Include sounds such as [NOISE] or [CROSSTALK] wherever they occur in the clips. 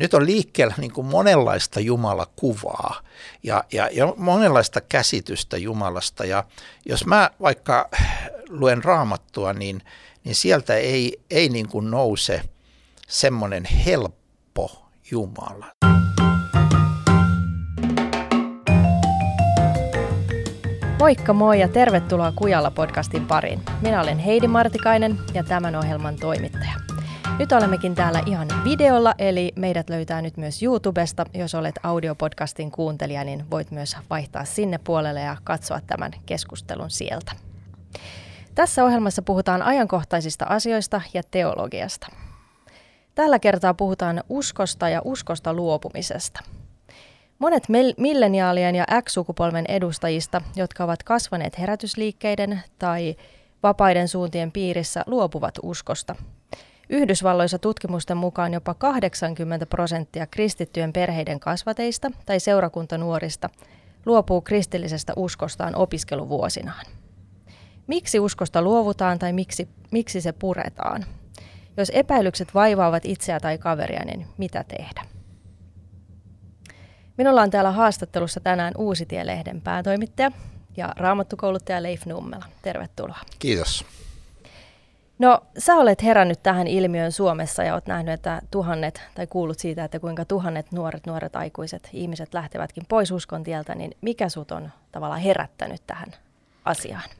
Nyt on liikkeellä niin kuin monenlaista Jumalakuvaa ja, ja, ja monenlaista käsitystä Jumalasta. Ja jos mä vaikka luen raamattua, niin, niin sieltä ei, ei niin kuin nouse semmoinen helppo Jumala. Moikka moi ja tervetuloa Kujalla podcastin pariin. Minä olen Heidi Martikainen ja tämän ohjelman toimittaja. Nyt olemmekin täällä ihan videolla, eli meidät löytää nyt myös YouTubesta. Jos olet audiopodcastin kuuntelija, niin voit myös vaihtaa sinne puolelle ja katsoa tämän keskustelun sieltä. Tässä ohjelmassa puhutaan ajankohtaisista asioista ja teologiasta. Tällä kertaa puhutaan uskosta ja uskosta luopumisesta. Monet milleniaalien ja X-sukupolven edustajista, jotka ovat kasvaneet herätysliikkeiden tai vapaiden suuntien piirissä, luopuvat uskosta – Yhdysvalloissa tutkimusten mukaan jopa 80 prosenttia kristittyjen perheiden kasvateista tai seurakuntanuorista luopuu kristillisestä uskostaan opiskeluvuosinaan. Miksi uskosta luovutaan tai miksi, miksi se puretaan? Jos epäilykset vaivaavat itseä tai kaveria, niin mitä tehdä? Minulla on täällä haastattelussa tänään Uusitie-lehden päätoimittaja ja raamattukouluttaja Leif Nummela. Tervetuloa. Kiitos. No sä olet herännyt tähän ilmiöön Suomessa ja olet nähnyt, että tuhannet, tai kuullut siitä, että kuinka tuhannet nuoret, nuoret aikuiset ihmiset lähtevätkin pois uskon tieltä, niin mikä sut on tavallaan herättänyt tähän asiaan?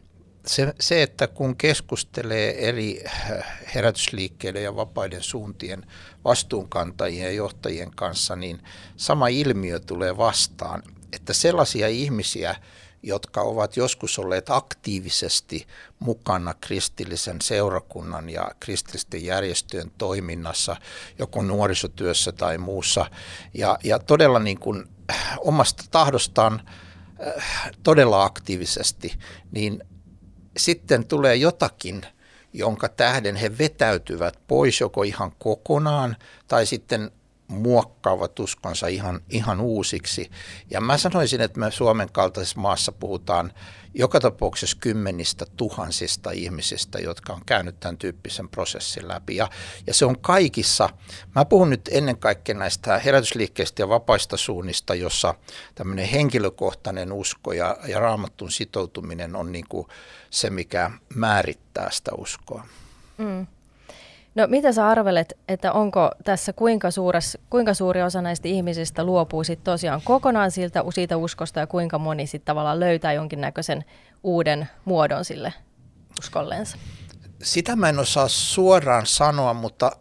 Se, se, että kun keskustelee eri äh, herätysliikkeiden ja vapaiden suuntien vastuunkantajien ja johtajien kanssa, niin sama ilmiö tulee vastaan, että sellaisia ihmisiä, jotka ovat joskus olleet aktiivisesti mukana kristillisen seurakunnan ja kristillisten järjestöjen toiminnassa, joko nuorisotyössä tai muussa. Ja, ja todella niin kuin omasta tahdostaan äh, todella aktiivisesti, niin sitten tulee jotakin, jonka tähden he vetäytyvät pois joko ihan kokonaan tai sitten muokkaavat uskonsa ihan, ihan uusiksi. Ja mä sanoisin, että me Suomen kaltaisessa maassa puhutaan joka tapauksessa kymmenistä tuhansista ihmisistä, jotka on käynyt tämän tyyppisen prosessin läpi. Ja, ja se on kaikissa, mä puhun nyt ennen kaikkea näistä herätysliikkeistä ja vapaista suunnista, jossa tämmöinen henkilökohtainen usko ja, ja raamattun sitoutuminen on niin kuin se, mikä määrittää sitä uskoa. Mm. No mitä sä arvelet, että onko tässä kuinka, suures, kuinka suuri osa näistä ihmisistä luopuu sit tosiaan kokonaan siltä, siitä uskosta ja kuinka moni sitten tavallaan löytää jonkinnäköisen uuden muodon sille uskollensa? Sitä mä en osaa suoraan sanoa, mutta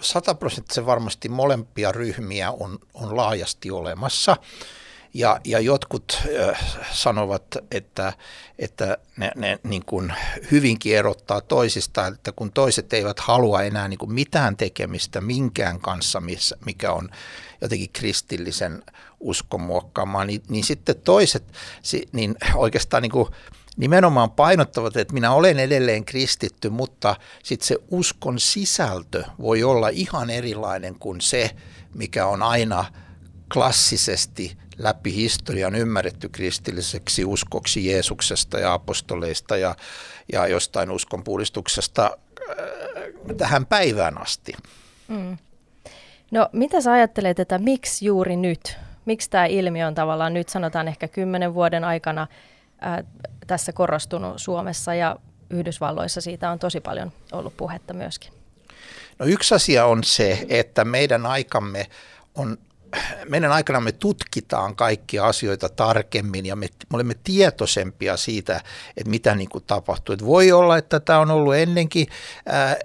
sataprosenttisen varmasti molempia ryhmiä on, on laajasti olemassa. Ja, ja jotkut sanovat, että, että ne, ne niin kuin hyvinkin erottaa toisistaan, että kun toiset eivät halua enää niin kuin mitään tekemistä minkään kanssa, missä, mikä on jotenkin kristillisen uskon muokkaamaan, niin, niin sitten toiset niin oikeastaan niin kuin nimenomaan painottavat, että minä olen edelleen kristitty, mutta sitten se uskon sisältö voi olla ihan erilainen kuin se, mikä on aina klassisesti läpi historian ymmärretty kristilliseksi uskoksi Jeesuksesta ja apostoleista ja, ja jostain uskonpuhdistuksesta äh, tähän päivään asti. Mm. No mitä sä ajattelet, että miksi juuri nyt? Miksi tämä ilmiö on tavallaan nyt sanotaan ehkä kymmenen vuoden aikana ää, äh, tässä korostunut Suomessa ja Yhdysvalloissa siitä on tosi paljon ollut puhetta myöskin? No yksi asia on se, että meidän aikamme on meidän aikana me tutkitaan kaikkia asioita tarkemmin ja me, me olemme tietoisempia siitä, että mitä niin kuin tapahtuu. Että voi olla, että tämä on ollut ennenkin äh,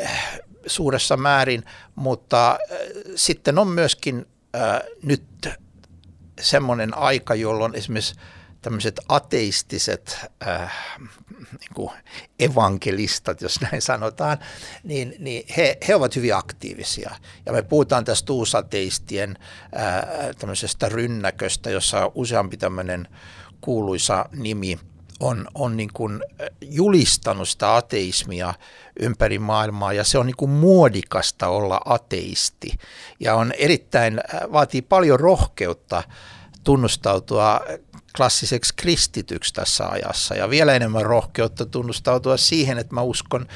suuressa määrin, mutta äh, sitten on myöskin äh, nyt semmoinen aika, jolloin esimerkiksi tämmöiset ateistiset äh, niin kuin evankelistat, jos näin sanotaan, niin, niin he, he ovat hyvin aktiivisia. Ja me puhutaan tästä uusateistien äh, tämmöisestä rynnäköstä, jossa useampi tämmöinen kuuluisa nimi on, on niin kuin julistanut sitä ateismia ympäri maailmaa ja se on niin kuin muodikasta olla ateisti ja on erittäin, vaatii paljon rohkeutta tunnustautua klassiseksi kristityksi tässä ajassa ja vielä enemmän rohkeutta tunnustautua siihen, että mä uskon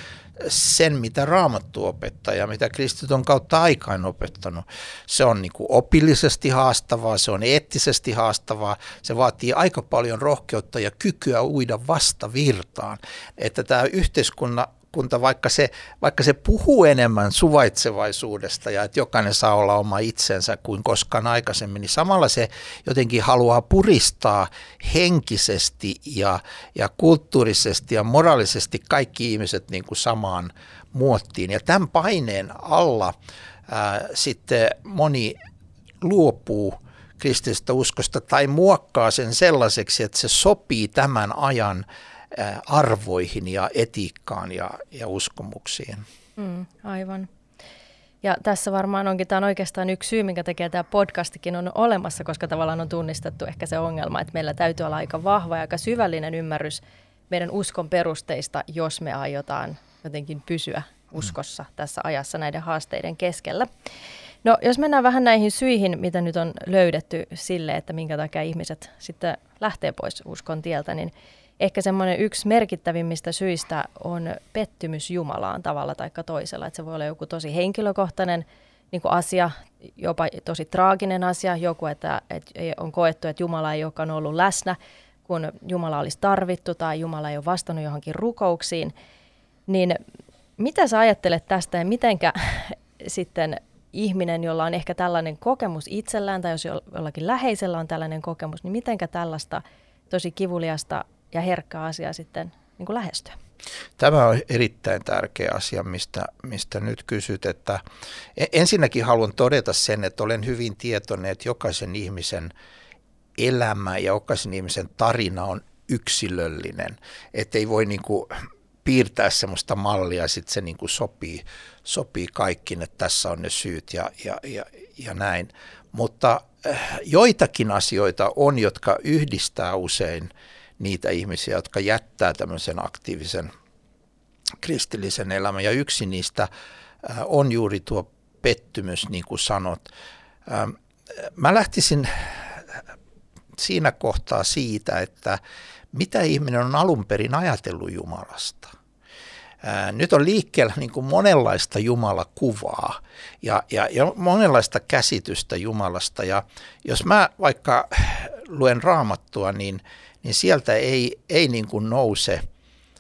sen, mitä raamattu opettaa ja mitä kristit on kautta aikaan opettanut. Se on niin kuin opillisesti haastavaa, se on eettisesti haastavaa, se vaatii aika paljon rohkeutta ja kykyä uida vastavirtaan. Että tämä yhteiskunnan kunta, vaikka se, vaikka se puhuu enemmän suvaitsevaisuudesta ja että jokainen saa olla oma itsensä kuin koskaan aikaisemmin, niin samalla se jotenkin haluaa puristaa henkisesti ja, ja kulttuurisesti ja moraalisesti kaikki ihmiset niin kuin samaan muottiin. Ja tämän paineen alla ää, sitten moni luopuu kristillisestä uskosta tai muokkaa sen sellaiseksi, että se sopii tämän ajan arvoihin ja etiikkaan ja, ja uskomuksiin. Mm, aivan. Ja tässä varmaan onkin, tämä on oikeastaan yksi syy, minkä takia tämä podcastikin on olemassa, koska tavallaan on tunnistettu ehkä se ongelma, että meillä täytyy olla aika vahva ja aika syvällinen ymmärrys meidän uskon perusteista, jos me aiotaan jotenkin pysyä uskossa tässä ajassa näiden haasteiden keskellä. No jos mennään vähän näihin syihin, mitä nyt on löydetty sille, että minkä takia ihmiset sitten lähtee pois uskon tieltä, niin ehkä semmoinen yksi merkittävimmistä syistä on pettymys Jumalaan tavalla tai toisella. Että se voi olla joku tosi henkilökohtainen niin kuin asia, jopa tosi traaginen asia, joku, että, että on koettu, että Jumala ei olekaan ollut läsnä, kun Jumala olisi tarvittu tai Jumala ei ole vastannut johonkin rukouksiin. Niin mitä sä ajattelet tästä ja mitenkä [LAUGHS] sitten ihminen, jolla on ehkä tällainen kokemus itsellään tai jos jollakin läheisellä on tällainen kokemus, niin mitenkä tällaista tosi kivuliasta ja herkkää asiaa sitten niin kuin lähestyä. Tämä on erittäin tärkeä asia, mistä, mistä nyt kysyt. Että e, ensinnäkin haluan todeta sen, että olen hyvin tietoinen, että jokaisen ihmisen elämä ja jokaisen ihmisen tarina on yksilöllinen. Että ei voi niin kuin piirtää sellaista mallia, sitten se niin kuin sopii, sopii kaikkiin, että tässä on ne syyt ja, ja, ja, ja näin. Mutta äh, joitakin asioita on, jotka yhdistää usein – niitä ihmisiä, jotka jättää tämmöisen aktiivisen kristillisen elämän. Ja yksi niistä äh, on juuri tuo pettymys, niin kuin sanot. Ähm, mä lähtisin siinä kohtaa siitä, että mitä ihminen on alun perin ajatellut Jumalasta. Äh, nyt on liikkeellä niin kuin monenlaista Jumalakuvaa ja, ja, ja monenlaista käsitystä Jumalasta. Ja jos mä vaikka luen raamattua, niin niin sieltä ei, ei niin kuin nouse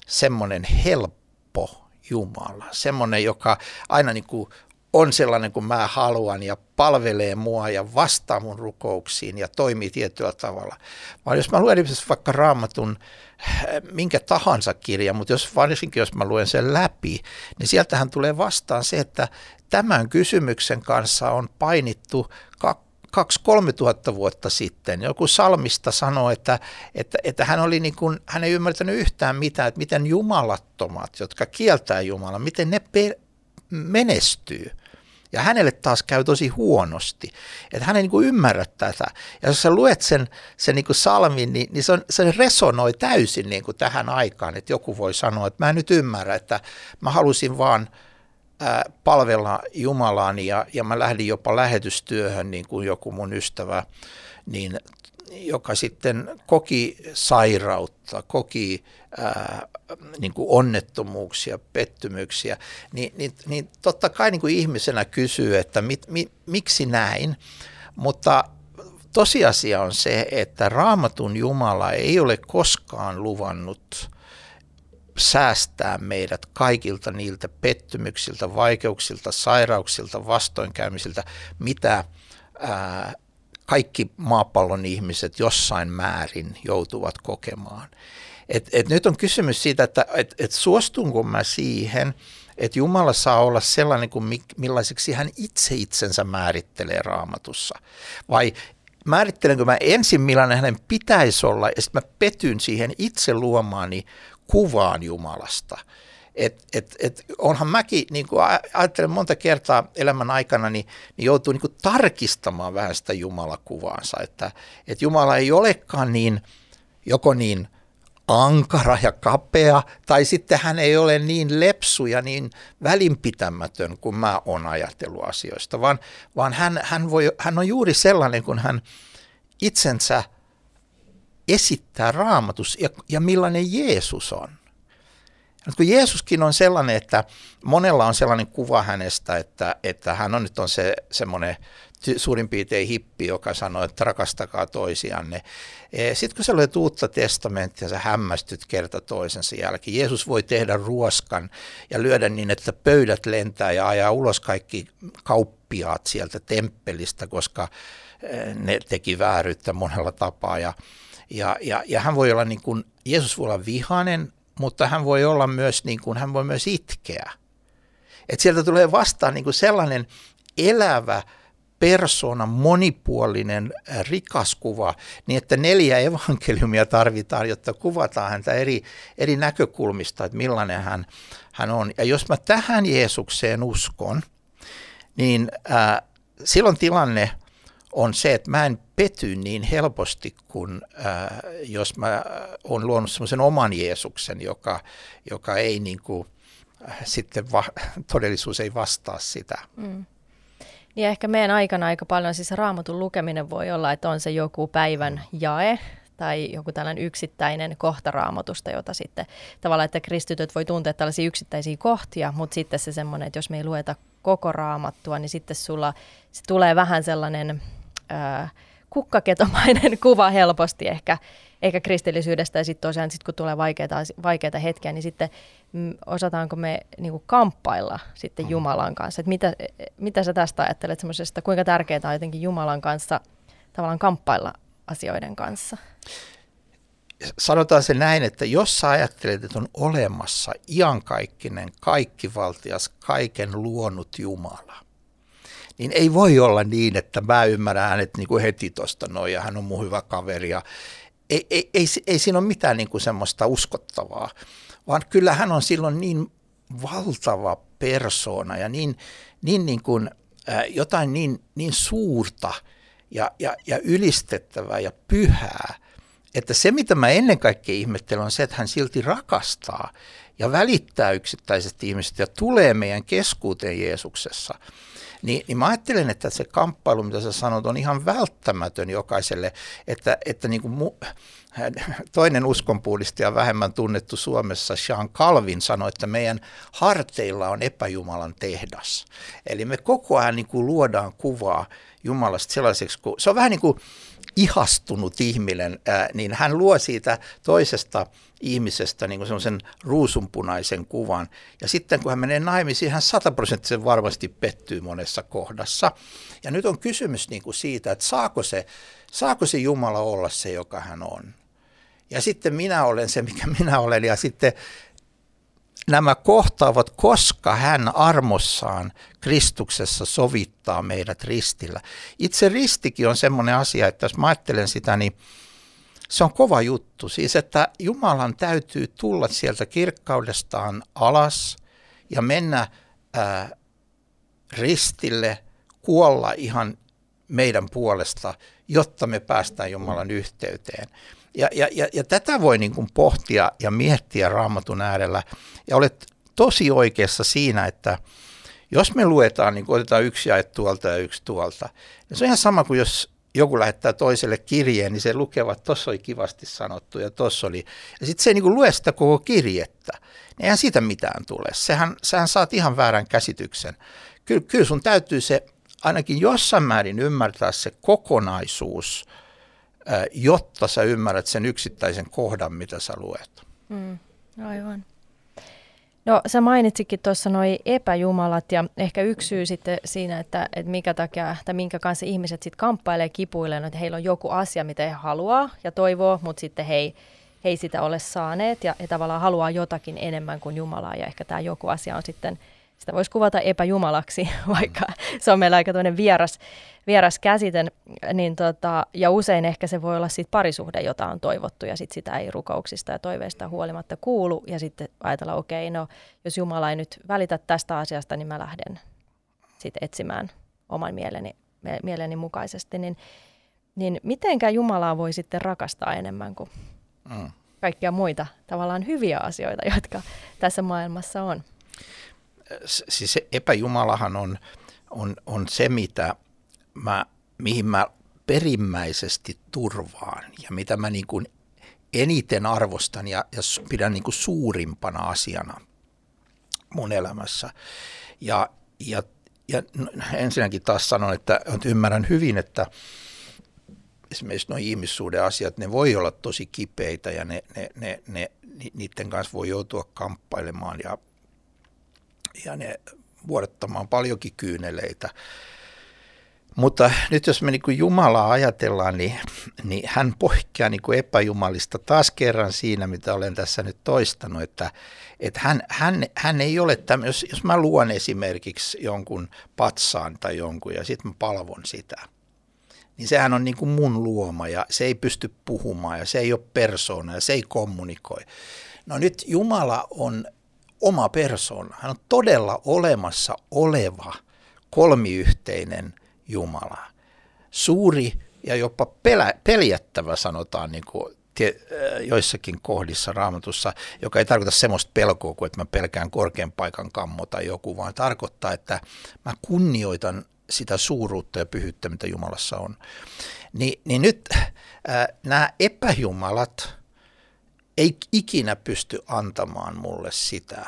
semmoinen helppo Jumala, semmoinen, joka aina niin kuin on sellainen kuin mä haluan ja palvelee mua ja vastaa mun rukouksiin ja toimii tietyllä tavalla. Vaan jos mä luen vaikka raamatun äh, minkä tahansa kirja, mutta jos, varsinkin jos mä luen sen läpi, niin sieltähän tulee vastaan se, että tämän kysymyksen kanssa on painittu kaksi-kolme tuhatta vuotta sitten joku salmista sanoi, että, että, että hän, oli niin kuin, hän ei ymmärtänyt yhtään mitään, että miten jumalattomat, jotka kieltää Jumala, miten ne pe- menestyy. Ja hänelle taas käy tosi huonosti, että hän ei niin kuin ymmärrä tätä. Ja jos sä luet sen, sen niin kuin salmin, niin, niin se, on, se resonoi täysin niin kuin tähän aikaan, että joku voi sanoa, että mä en nyt ymmärrä, että mä halusin vaan – palvella Jumalaan ja, ja mä lähdin jopa lähetystyöhön niin kuin joku mun ystävä, niin, joka sitten koki sairautta, koki ää, niin kuin onnettomuuksia, pettymyksiä, niin, niin, niin totta kai niin kuin ihmisenä kysyy, että mit, mi, miksi näin, mutta tosiasia on se, että raamatun Jumala ei ole koskaan luvannut säästää meidät kaikilta niiltä pettymyksiltä, vaikeuksilta, sairauksilta, vastoinkäymisiltä, mitä ää, kaikki maapallon ihmiset jossain määrin joutuvat kokemaan. Et, et nyt on kysymys siitä, että et, et suostunko mä siihen, että Jumala saa olla sellainen kuin millaiseksi hän itse itsensä määrittelee raamatussa. Vai määrittelenkö mä ensin millainen hänen pitäisi olla ja sitten mä petyn siihen itse luomaani kuvaan Jumalasta. Et, et, et onhan mäkin, niin kuin ajattelen monta kertaa elämän aikana, niin, niin joutuu niin kuin tarkistamaan vähän sitä Jumalakuvaansa, että et Jumala ei olekaan niin, joko niin ankara ja kapea, tai sitten hän ei ole niin lepsu ja niin välinpitämätön kuin mä oon ajatellut asioista, vaan, vaan hän, hän, voi, hän on juuri sellainen, kun hän itsensä esittää raamatus ja, ja millainen Jeesus on. Ja kun Jeesuskin on sellainen, että monella on sellainen kuva hänestä, että, että hän on nyt on se semmoinen suurin piirtein hippi, joka sanoo, että rakastakaa toisianne. E, Sitten kun sä luet uutta testamenttia, sä hämmästyt kerta toisensa jälkeen. Jeesus voi tehdä ruoskan ja lyödä niin, että pöydät lentää ja ajaa ulos kaikki kauppiaat sieltä temppelistä, koska e, ne teki vääryyttä monella tapaa. Ja, ja, ja, ja hän voi olla niin kuin, Jeesus voi olla vihainen, mutta hän voi olla myös, niin kuin, hän voi myös itkeä. Et sieltä tulee vastaan niin kuin sellainen elävä, persona, monipuolinen, rikas kuva, niin että neljä evankeliumia tarvitaan, jotta kuvataan häntä eri, eri näkökulmista, että millainen hän, hän on. Ja jos mä tähän Jeesukseen uskon, niin äh, silloin tilanne on se, että mä en pety niin helposti kuin äh, jos mä oon luonut semmoisen oman Jeesuksen, joka, joka ei niin kuin, äh, sitten va- [LAUGHS] todellisuus ei vastaa sitä. Mm. Niin ehkä meidän aikana aika paljon siis raamatun lukeminen voi olla, että on se joku päivän jae tai joku tällainen yksittäinen kohta raamatusta, jota sitten tavallaan, että kristityt voi tuntea tällaisia yksittäisiä kohtia, mutta sitten se semmoinen, että jos me ei lueta koko raamattua, niin sitten sulla se tulee vähän sellainen kukkaketomainen [LAUGHS] kuva helposti ehkä, ehkä kristillisyydestä ja sitten tosiaan sit kun tulee vaikeita, vaikeita hetkiä, niin sitten mm, osataanko me niin kuin kamppailla sitten mm. Jumalan kanssa. Et mitä, mitä sä tästä ajattelet semmoisesta, kuinka tärkeää on jotenkin Jumalan kanssa tavallaan kamppailla asioiden kanssa? Sanotaan se näin, että jos sä ajattelet, että on olemassa iankaikkinen, kaikkivaltias, kaiken luonut Jumala, niin ei voi olla niin, että mä ymmärrän hänet niin kuin heti tuosta noin ja hän on mun hyvä kaveri ja ei, ei, ei, ei siinä ole mitään niin kuin semmoista uskottavaa, vaan kyllä hän on silloin niin valtava persona ja niin, niin, niin kuin, äh, jotain niin, niin suurta ja, ja, ja ylistettävää ja pyhää, että se mitä mä ennen kaikkea ihmettelen on se, että hän silti rakastaa ja välittää yksittäisestä ihmisestä ja tulee meidän keskuuteen Jeesuksessa. Niin, niin mä ajattelen, että se kamppailu, mitä sä sanot, on ihan välttämätön jokaiselle, että, että niin kuin mu, toinen uskonpuolistaja vähemmän tunnettu Suomessa, Sean Calvin, sanoi, että meidän harteilla on epäjumalan tehdas. Eli me koko ajan niin kuin luodaan kuvaa Jumalasta sellaiseksi, kun se on vähän niin kuin ihastunut ihminen, niin hän luo siitä toisesta ihmisestä niin semmoisen ruusunpunaisen kuvan. Ja sitten kun hän menee naimisiin, hän sataprosenttisen varmasti pettyy monessa kohdassa. Ja nyt on kysymys niin kuin siitä, että saako se, saako se Jumala olla se, joka hän on. Ja sitten minä olen se, mikä [LAUGHS] minä olen. Ja sitten nämä kohtaavat, koska hän armossaan Kristuksessa sovittaa meidät ristillä. Itse ristikin on semmoinen asia, että jos mä ajattelen sitä, niin se on kova juttu. Siis, että Jumalan täytyy tulla sieltä kirkkaudestaan alas ja mennä ää, ristille, kuolla ihan meidän puolesta, jotta me päästään Jumalan yhteyteen. Ja, ja, ja, ja tätä voi niin kuin pohtia ja miettiä raamatun äärellä. Ja olet tosi oikeassa siinä, että jos me luetaan, niin otetaan yksi jae tuolta ja yksi tuolta. Ja se on ihan sama kuin jos joku lähettää toiselle kirjeen, niin se lukevat, tuossa oli kivasti sanottu ja tuossa oli. Ja sitten se ei niin kuin lue sitä koko kirjettä. Niin eihän siitä mitään tule. Sehän, sehän saat ihan väärän käsityksen. Kyllä, kyllä sun täytyy se ainakin jossain määrin ymmärtää se kokonaisuus, jotta sä ymmärrät sen yksittäisen kohdan, mitä sä luet. Mm, aivan. No sä mainitsikin tuossa noi epäjumalat ja ehkä yksi syy sitten siinä, että, että mikä takia, tai minkä kanssa ihmiset sitten kamppailee kipuilee, että heillä on joku asia, mitä he haluaa ja toivoo, mutta sitten he ei, he ei sitä ole saaneet ja he tavallaan haluaa jotakin enemmän kuin Jumalaa ja ehkä tämä joku asia on sitten sitä voisi kuvata epäjumalaksi, [LAUGHS] vaikka se on meillä aika vieras, vieras käsite, niin tota, ja usein ehkä se voi olla sit parisuhde, jota on toivottu ja sit sitä ei rukouksista ja toiveista huolimatta kuulu ja sitten ajatella, okei, okay, no jos Jumala ei nyt välitä tästä asiasta, niin mä lähden sitten etsimään oman mieleni, mieleni mukaisesti, niin, niin mitenkä Jumalaa voi sitten rakastaa enemmän kuin mm. kaikkia muita tavallaan hyviä asioita, jotka tässä maailmassa on? Siis epäjumalahan on, on, on se, mitä mä, mihin mä perimmäisesti turvaan ja mitä mä niin kuin eniten arvostan ja, ja pidän niin kuin suurimpana asiana mun elämässä. Ja, ja, ja ensinnäkin taas sanon, että ymmärrän hyvin, että esimerkiksi nuo ihmissuuden asiat, ne voi olla tosi kipeitä ja ne, ne, ne, ne, niiden kanssa voi joutua kamppailemaan ja, ja ne vuodattamaan paljonkin kyyneleitä. Mutta nyt jos me niin kuin Jumalaa ajatellaan, niin, niin hän poikkeaa niin kuin epäjumalista taas kerran siinä, mitä olen tässä nyt toistanut, että, että hän, hän, hän ei ole tämä, jos, jos mä luon esimerkiksi jonkun patsaan tai jonkun ja sitten mä palvon sitä, niin sehän on niin kuin mun luoma ja se ei pysty puhumaan ja se ei ole persoona ja se ei kommunikoi. No nyt Jumala on oma persoona, hän on todella olemassa oleva kolmiyhteinen – Jumala. Suuri ja jopa pelä, peljättävä sanotaan niin kuin tie, äh, joissakin kohdissa raamatussa, joka ei tarkoita semmoista pelkoa kuin, että mä pelkään korkean paikan kammo tai joku, vaan tarkoittaa, että mä kunnioitan sitä suuruutta ja pyhyyttä, mitä Jumalassa on. Ni, niin nyt äh, nämä epäjumalat ei ikinä pysty antamaan mulle sitä,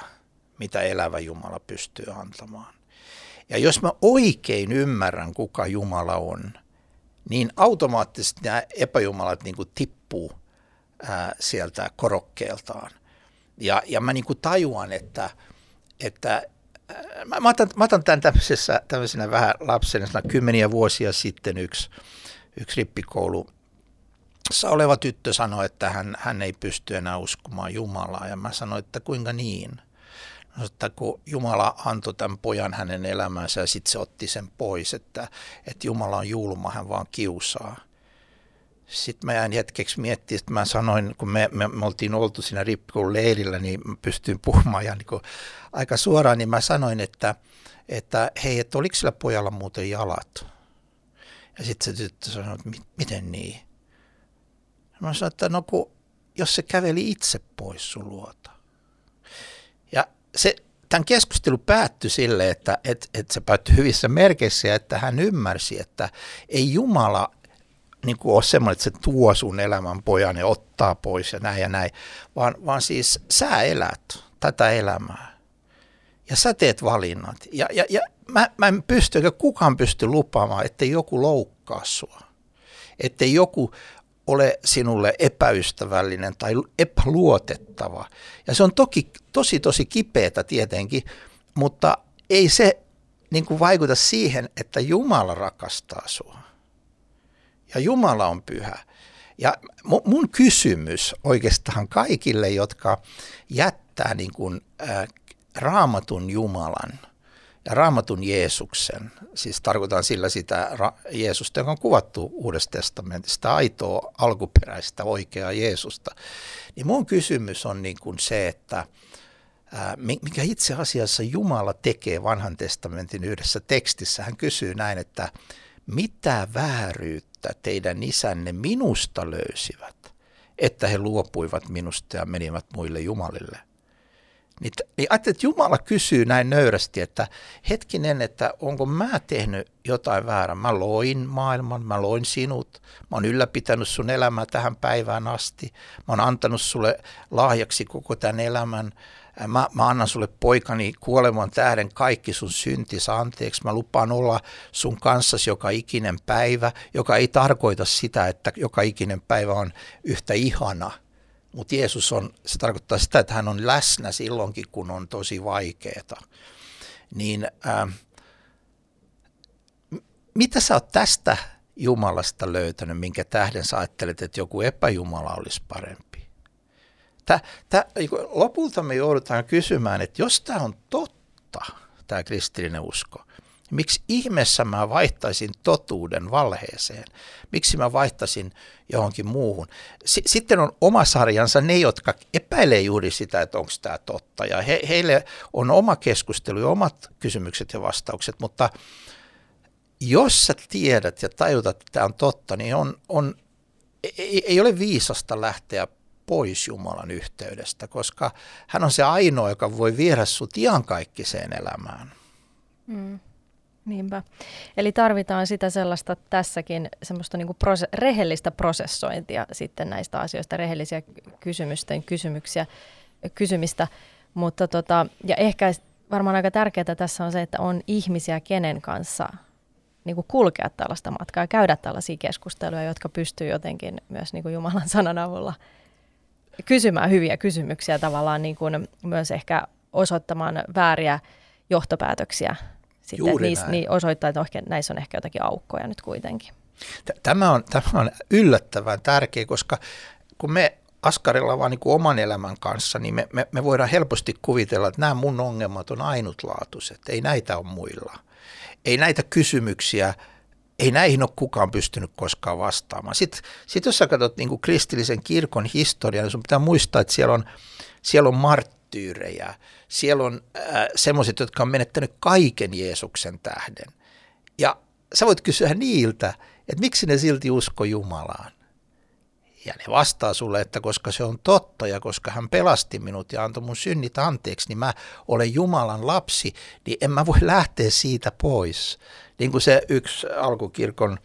mitä elävä Jumala pystyy antamaan. Ja jos mä oikein ymmärrän, kuka Jumala on, niin automaattisesti nämä epäjumalat niin kuin tippuu ää, sieltä korokkeeltaan. Ja, ja mä niin kuin tajuan, että, että ää, mä, mä, otan, mä otan tämän tämmöisessä, tämmöisenä vähän lapsena, kymmeniä vuosia sitten yksi, yksi rippikoulu oleva tyttö sanoi, että hän, hän ei pysty enää uskomaan Jumalaa. Ja mä sanoin, että kuinka niin? No, että kun Jumala antoi tämän pojan hänen elämänsä ja sitten se otti sen pois, että, että Jumala on julma, hän vaan kiusaa. Sitten mä jäin hetkeksi miettimään, että mä sanoin, kun me, me, me oltiin oltu siinä rippikoulun leirillä, niin mä pystyin puhumaan ja niin aika suoraan, niin mä sanoin, että, että hei, että oliko sillä pojalla muuten jalat? Ja sitten se tyttö sanoi, että miten niin? Mä sanoin, että no kun, jos se käveli itse pois sun luota se, tämän keskustelu päättyi sille, että et, et se päättyi hyvissä merkeissä ja että hän ymmärsi, että ei Jumala niin kuin ole semmoinen, että se tuo sun elämän pojan ja ottaa pois ja näin ja näin, vaan, vaan siis sä elät tätä elämää ja sä teet valinnat. Ja, ja, ja mä, mä en pysty, eikä kukaan pysty lupaamaan, ettei joku loukkaa sua. Ettei joku ole sinulle epäystävällinen tai epäluotettava. Ja se on toki tosi tosi kipeätä tietenkin, mutta ei se niin kuin vaikuta siihen, että Jumala rakastaa sinua. Ja Jumala on pyhä. Ja mun kysymys oikeastaan kaikille, jotka jättää niin kuin, ää, raamatun Jumalan – ja raamatun Jeesuksen, siis tarkoitan sillä sitä Jeesusta, joka on kuvattu Uudesta testamentista, aitoa, alkuperäistä, oikeaa Jeesusta, niin mun kysymys on niin kuin se, että mikä itse asiassa Jumala tekee vanhan testamentin yhdessä tekstissä. Hän kysyy näin, että mitä vääryyttä teidän isänne minusta löysivät, että he luopuivat minusta ja menivät muille jumalille – niin, niin ajattelin, että Jumala kysyy näin nöyrästi, että hetkinen, että onko mä tehnyt jotain väärää. Mä loin maailman, mä loin sinut, mä oon ylläpitänyt sun elämää tähän päivään asti, mä oon antanut sulle lahjaksi koko tämän elämän, mä, mä annan sulle poikani kuoleman tähden kaikki sun syntis anteeksi. Mä lupaan olla sun kanssasi joka ikinen päivä, joka ei tarkoita sitä, että joka ikinen päivä on yhtä ihana – mutta Jeesus on, se tarkoittaa sitä, että hän on läsnä silloinkin, kun on tosi vaikeaa. Niin ää, mitä sä oot tästä Jumalasta löytänyt, minkä tähden sä ajattelet, että joku epäjumala olisi parempi? Tää, tää, lopulta me joudutaan kysymään, että jos tämä on totta, tämä kristillinen usko, Miksi ihmeessä mä vaihtaisin totuuden valheeseen? Miksi mä vaihtaisin johonkin muuhun? S- sitten on oma sarjansa ne, jotka epäilee juuri sitä, että onko tämä totta. Ja he, heille on oma keskustelu ja omat kysymykset ja vastaukset, mutta jos sä tiedät ja tajutat, että tämä on totta, niin on, on, ei, ei ole viisasta lähteä pois Jumalan yhteydestä, koska hän on se ainoa, joka voi viedä sut iankaikkiseen elämään. Mm. Niinpä. Eli tarvitaan sitä sellaista tässäkin semmoista niin prose- rehellistä prosessointia sitten näistä asioista, rehellisiä kysymysten kysymyksiä, kysymistä. Mutta tota, ja ehkä varmaan aika tärkeää tässä on se, että on ihmisiä, kenen kanssa niin kuin kulkea tällaista matkaa käydä tällaisia keskusteluja, jotka pystyy jotenkin myös niin kuin Jumalan sanan avulla kysymään hyviä kysymyksiä tavallaan niin kuin myös ehkä osoittamaan vääriä johtopäätöksiä sitten Juuri niissä, niin osoittaa, että ehkä, näissä on ehkä jotakin aukkoja nyt kuitenkin. Tämä on, tämä on yllättävän tärkeä, koska kun me askarilla vaan niin kuin oman elämän kanssa, niin me, me, me voidaan helposti kuvitella, että nämä mun ongelmat on ainutlaatuiset, ei näitä ole muilla. Ei näitä kysymyksiä, ei näihin ole kukaan pystynyt koskaan vastaamaan. Sitten sit jos sä katsot niin kuin kristillisen kirkon historiaa, niin sun pitää muistaa, että siellä on, siellä on marttyyrejä, siellä on äh, semmoiset, jotka on menettänyt kaiken Jeesuksen tähden. Ja sä voit kysyä niiltä, että miksi ne silti usko Jumalaan. Ja ne vastaa sulle, että koska se on totta ja koska hän pelasti minut ja antoi mun synnit anteeksi, niin mä olen Jumalan lapsi, niin en mä voi lähteä siitä pois. Niin kuin se yksi alkukirkon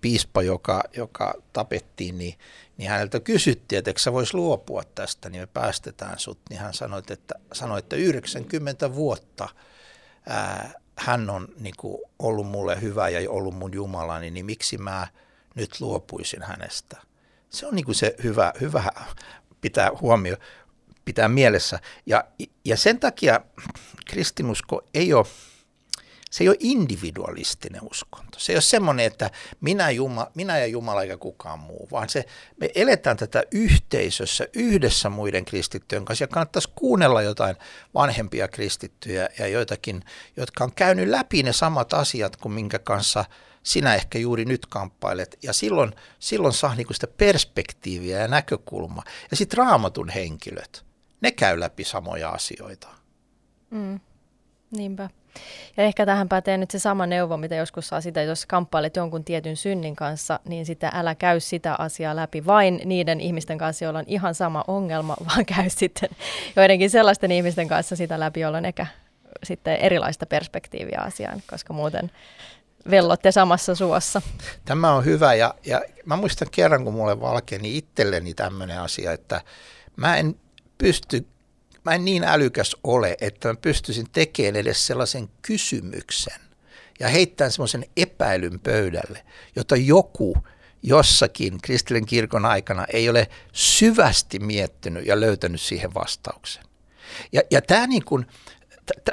piispa, joka, joka tapettiin, niin, niin häneltä kysyttiin, että sä vois luopua tästä, niin me päästetään sut. Niin hän sanoi, että, sanoi, että 90 vuotta ää, hän on niin kuin, ollut mulle hyvä ja ollut mun Jumalani, niin miksi mä nyt luopuisin hänestä? Se on niin kuin se hyvä, hyvä pitää huomio, pitää mielessä. Ja, ja sen takia kristinusko ei ole, se ei ole individualistinen uskonto. Se ei ole semmoinen, että minä, Juma, minä ja Jumala eikä kukaan muu, vaan se, me eletään tätä yhteisössä yhdessä muiden kristittyjen kanssa ja kannattaisi kuunnella jotain vanhempia kristittyjä ja joitakin, jotka on käynyt läpi ne samat asiat kuin minkä kanssa – sinä ehkä juuri nyt kamppailet. Ja silloin, silloin saa niinku sitä perspektiiviä ja näkökulmaa. Ja sitten raamatun henkilöt, ne käy läpi samoja asioita. Mm, niinpä. Ja ehkä tähän pätee nyt se sama neuvo, mitä joskus saa sitä, jos kamppailet jonkun tietyn synnin kanssa, niin sitä älä käy sitä asiaa läpi vain niiden ihmisten kanssa, joilla on ihan sama ongelma, [LAUGHS] vaan käy sitten joidenkin sellaisten ihmisten kanssa sitä läpi, joilla on ehkä sitten erilaista perspektiiviä asiaan, koska muuten vellotte samassa suossa. Tämä on hyvä ja, ja mä muistan kerran, kun mulle valkeni itselleni tämmöinen asia, että mä en pysty, mä en niin älykäs ole, että mä pystyisin tekemään edes sellaisen kysymyksen ja heittämään semmoisen epäilyn pöydälle, jota joku jossakin kristillinen kirkon aikana ei ole syvästi miettinyt ja löytänyt siihen vastauksen. Ja, ja tämä niin kuin,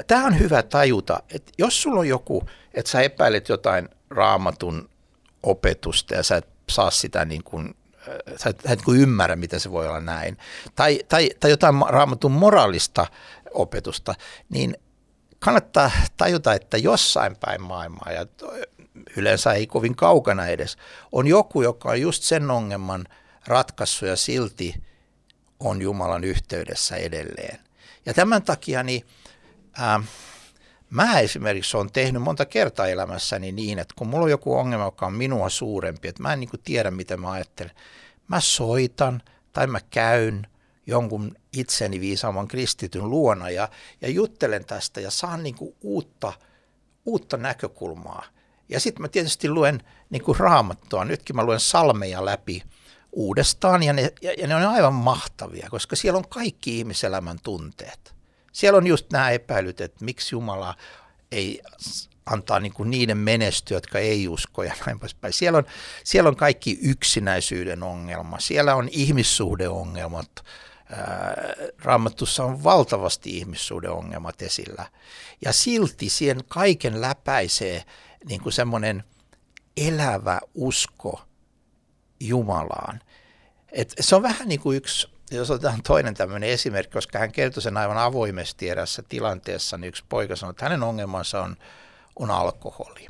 tämä on hyvä tajuta, että jos sulla on joku, että sä epäilet jotain raamatun opetusta ja sä et saa sitä niin kuin, sä et, sä et niin kuin ymmärrä, miten se voi olla näin, tai, tai, tai jotain raamatun moraalista opetusta, niin kannattaa tajuta, että jossain päin maailmaa, ja yleensä ei kovin kaukana edes, on joku, joka on just sen ongelman ratkaissut ja silti on Jumalan yhteydessä edelleen. Ja tämän takia niin Ähm, mä esimerkiksi olen tehnyt monta kertaa elämässäni niin, että kun mulla on joku ongelma, joka on minua suurempi, että mä en niin tiedä, mitä mä ajattelen, mä soitan tai mä käyn jonkun itseni viisaamman kristityn luona ja, ja juttelen tästä ja saan niin uutta, uutta näkökulmaa. Ja sitten mä tietysti luen niin raamattua. Nytkin mä luen salmeja läpi uudestaan ja ne, ja, ja ne on aivan mahtavia, koska siellä on kaikki ihmiselämän tunteet. Siellä on just nämä epäilyt, että miksi Jumala ei antaa niin kuin niiden menestyä, jotka ei usko ja näin poispäin. Siellä on, siellä on kaikki yksinäisyyden ongelma, siellä on ihmissuhdeongelmat, Raamattussa on valtavasti ihmissuhdeongelmat esillä. Ja silti siihen kaiken läpäisee niin kuin semmoinen elävä usko Jumalaan. Et se on vähän niin kuin yksi jos otetaan toinen tämmöinen esimerkki, koska hän kertoi sen aivan avoimesti erässä tilanteessa, niin yksi poika sanoi, että hänen ongelmansa on, on alkoholi.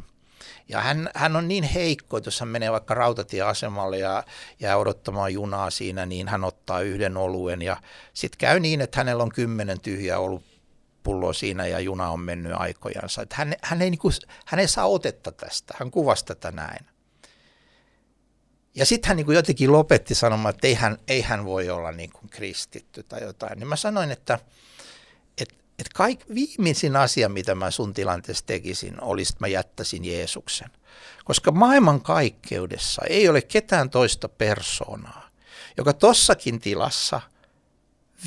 Ja hän, hän on niin heikko, että jos hän menee vaikka rautatieasemalle ja jää odottamaan junaa siinä, niin hän ottaa yhden oluen ja sitten käy niin, että hänellä on kymmenen tyhjää ollut pullo siinä ja juna on mennyt aikojansa. Että hän, hän, ei, niin kuin, hän ei saa otetta tästä, hän kuvasi tätä näin. Ja sitten hän niin kuin jotenkin lopetti sanomaan, että ei hän, ei hän voi olla niin kuin kristitty tai jotain. Niin mä sanoin, että et, että kaik, viimeisin asia, mitä mä sun tilanteessa tekisin, olisi, että mä jättäisin Jeesuksen. Koska maailman kaikkeudessa ei ole ketään toista persoonaa, joka tossakin tilassa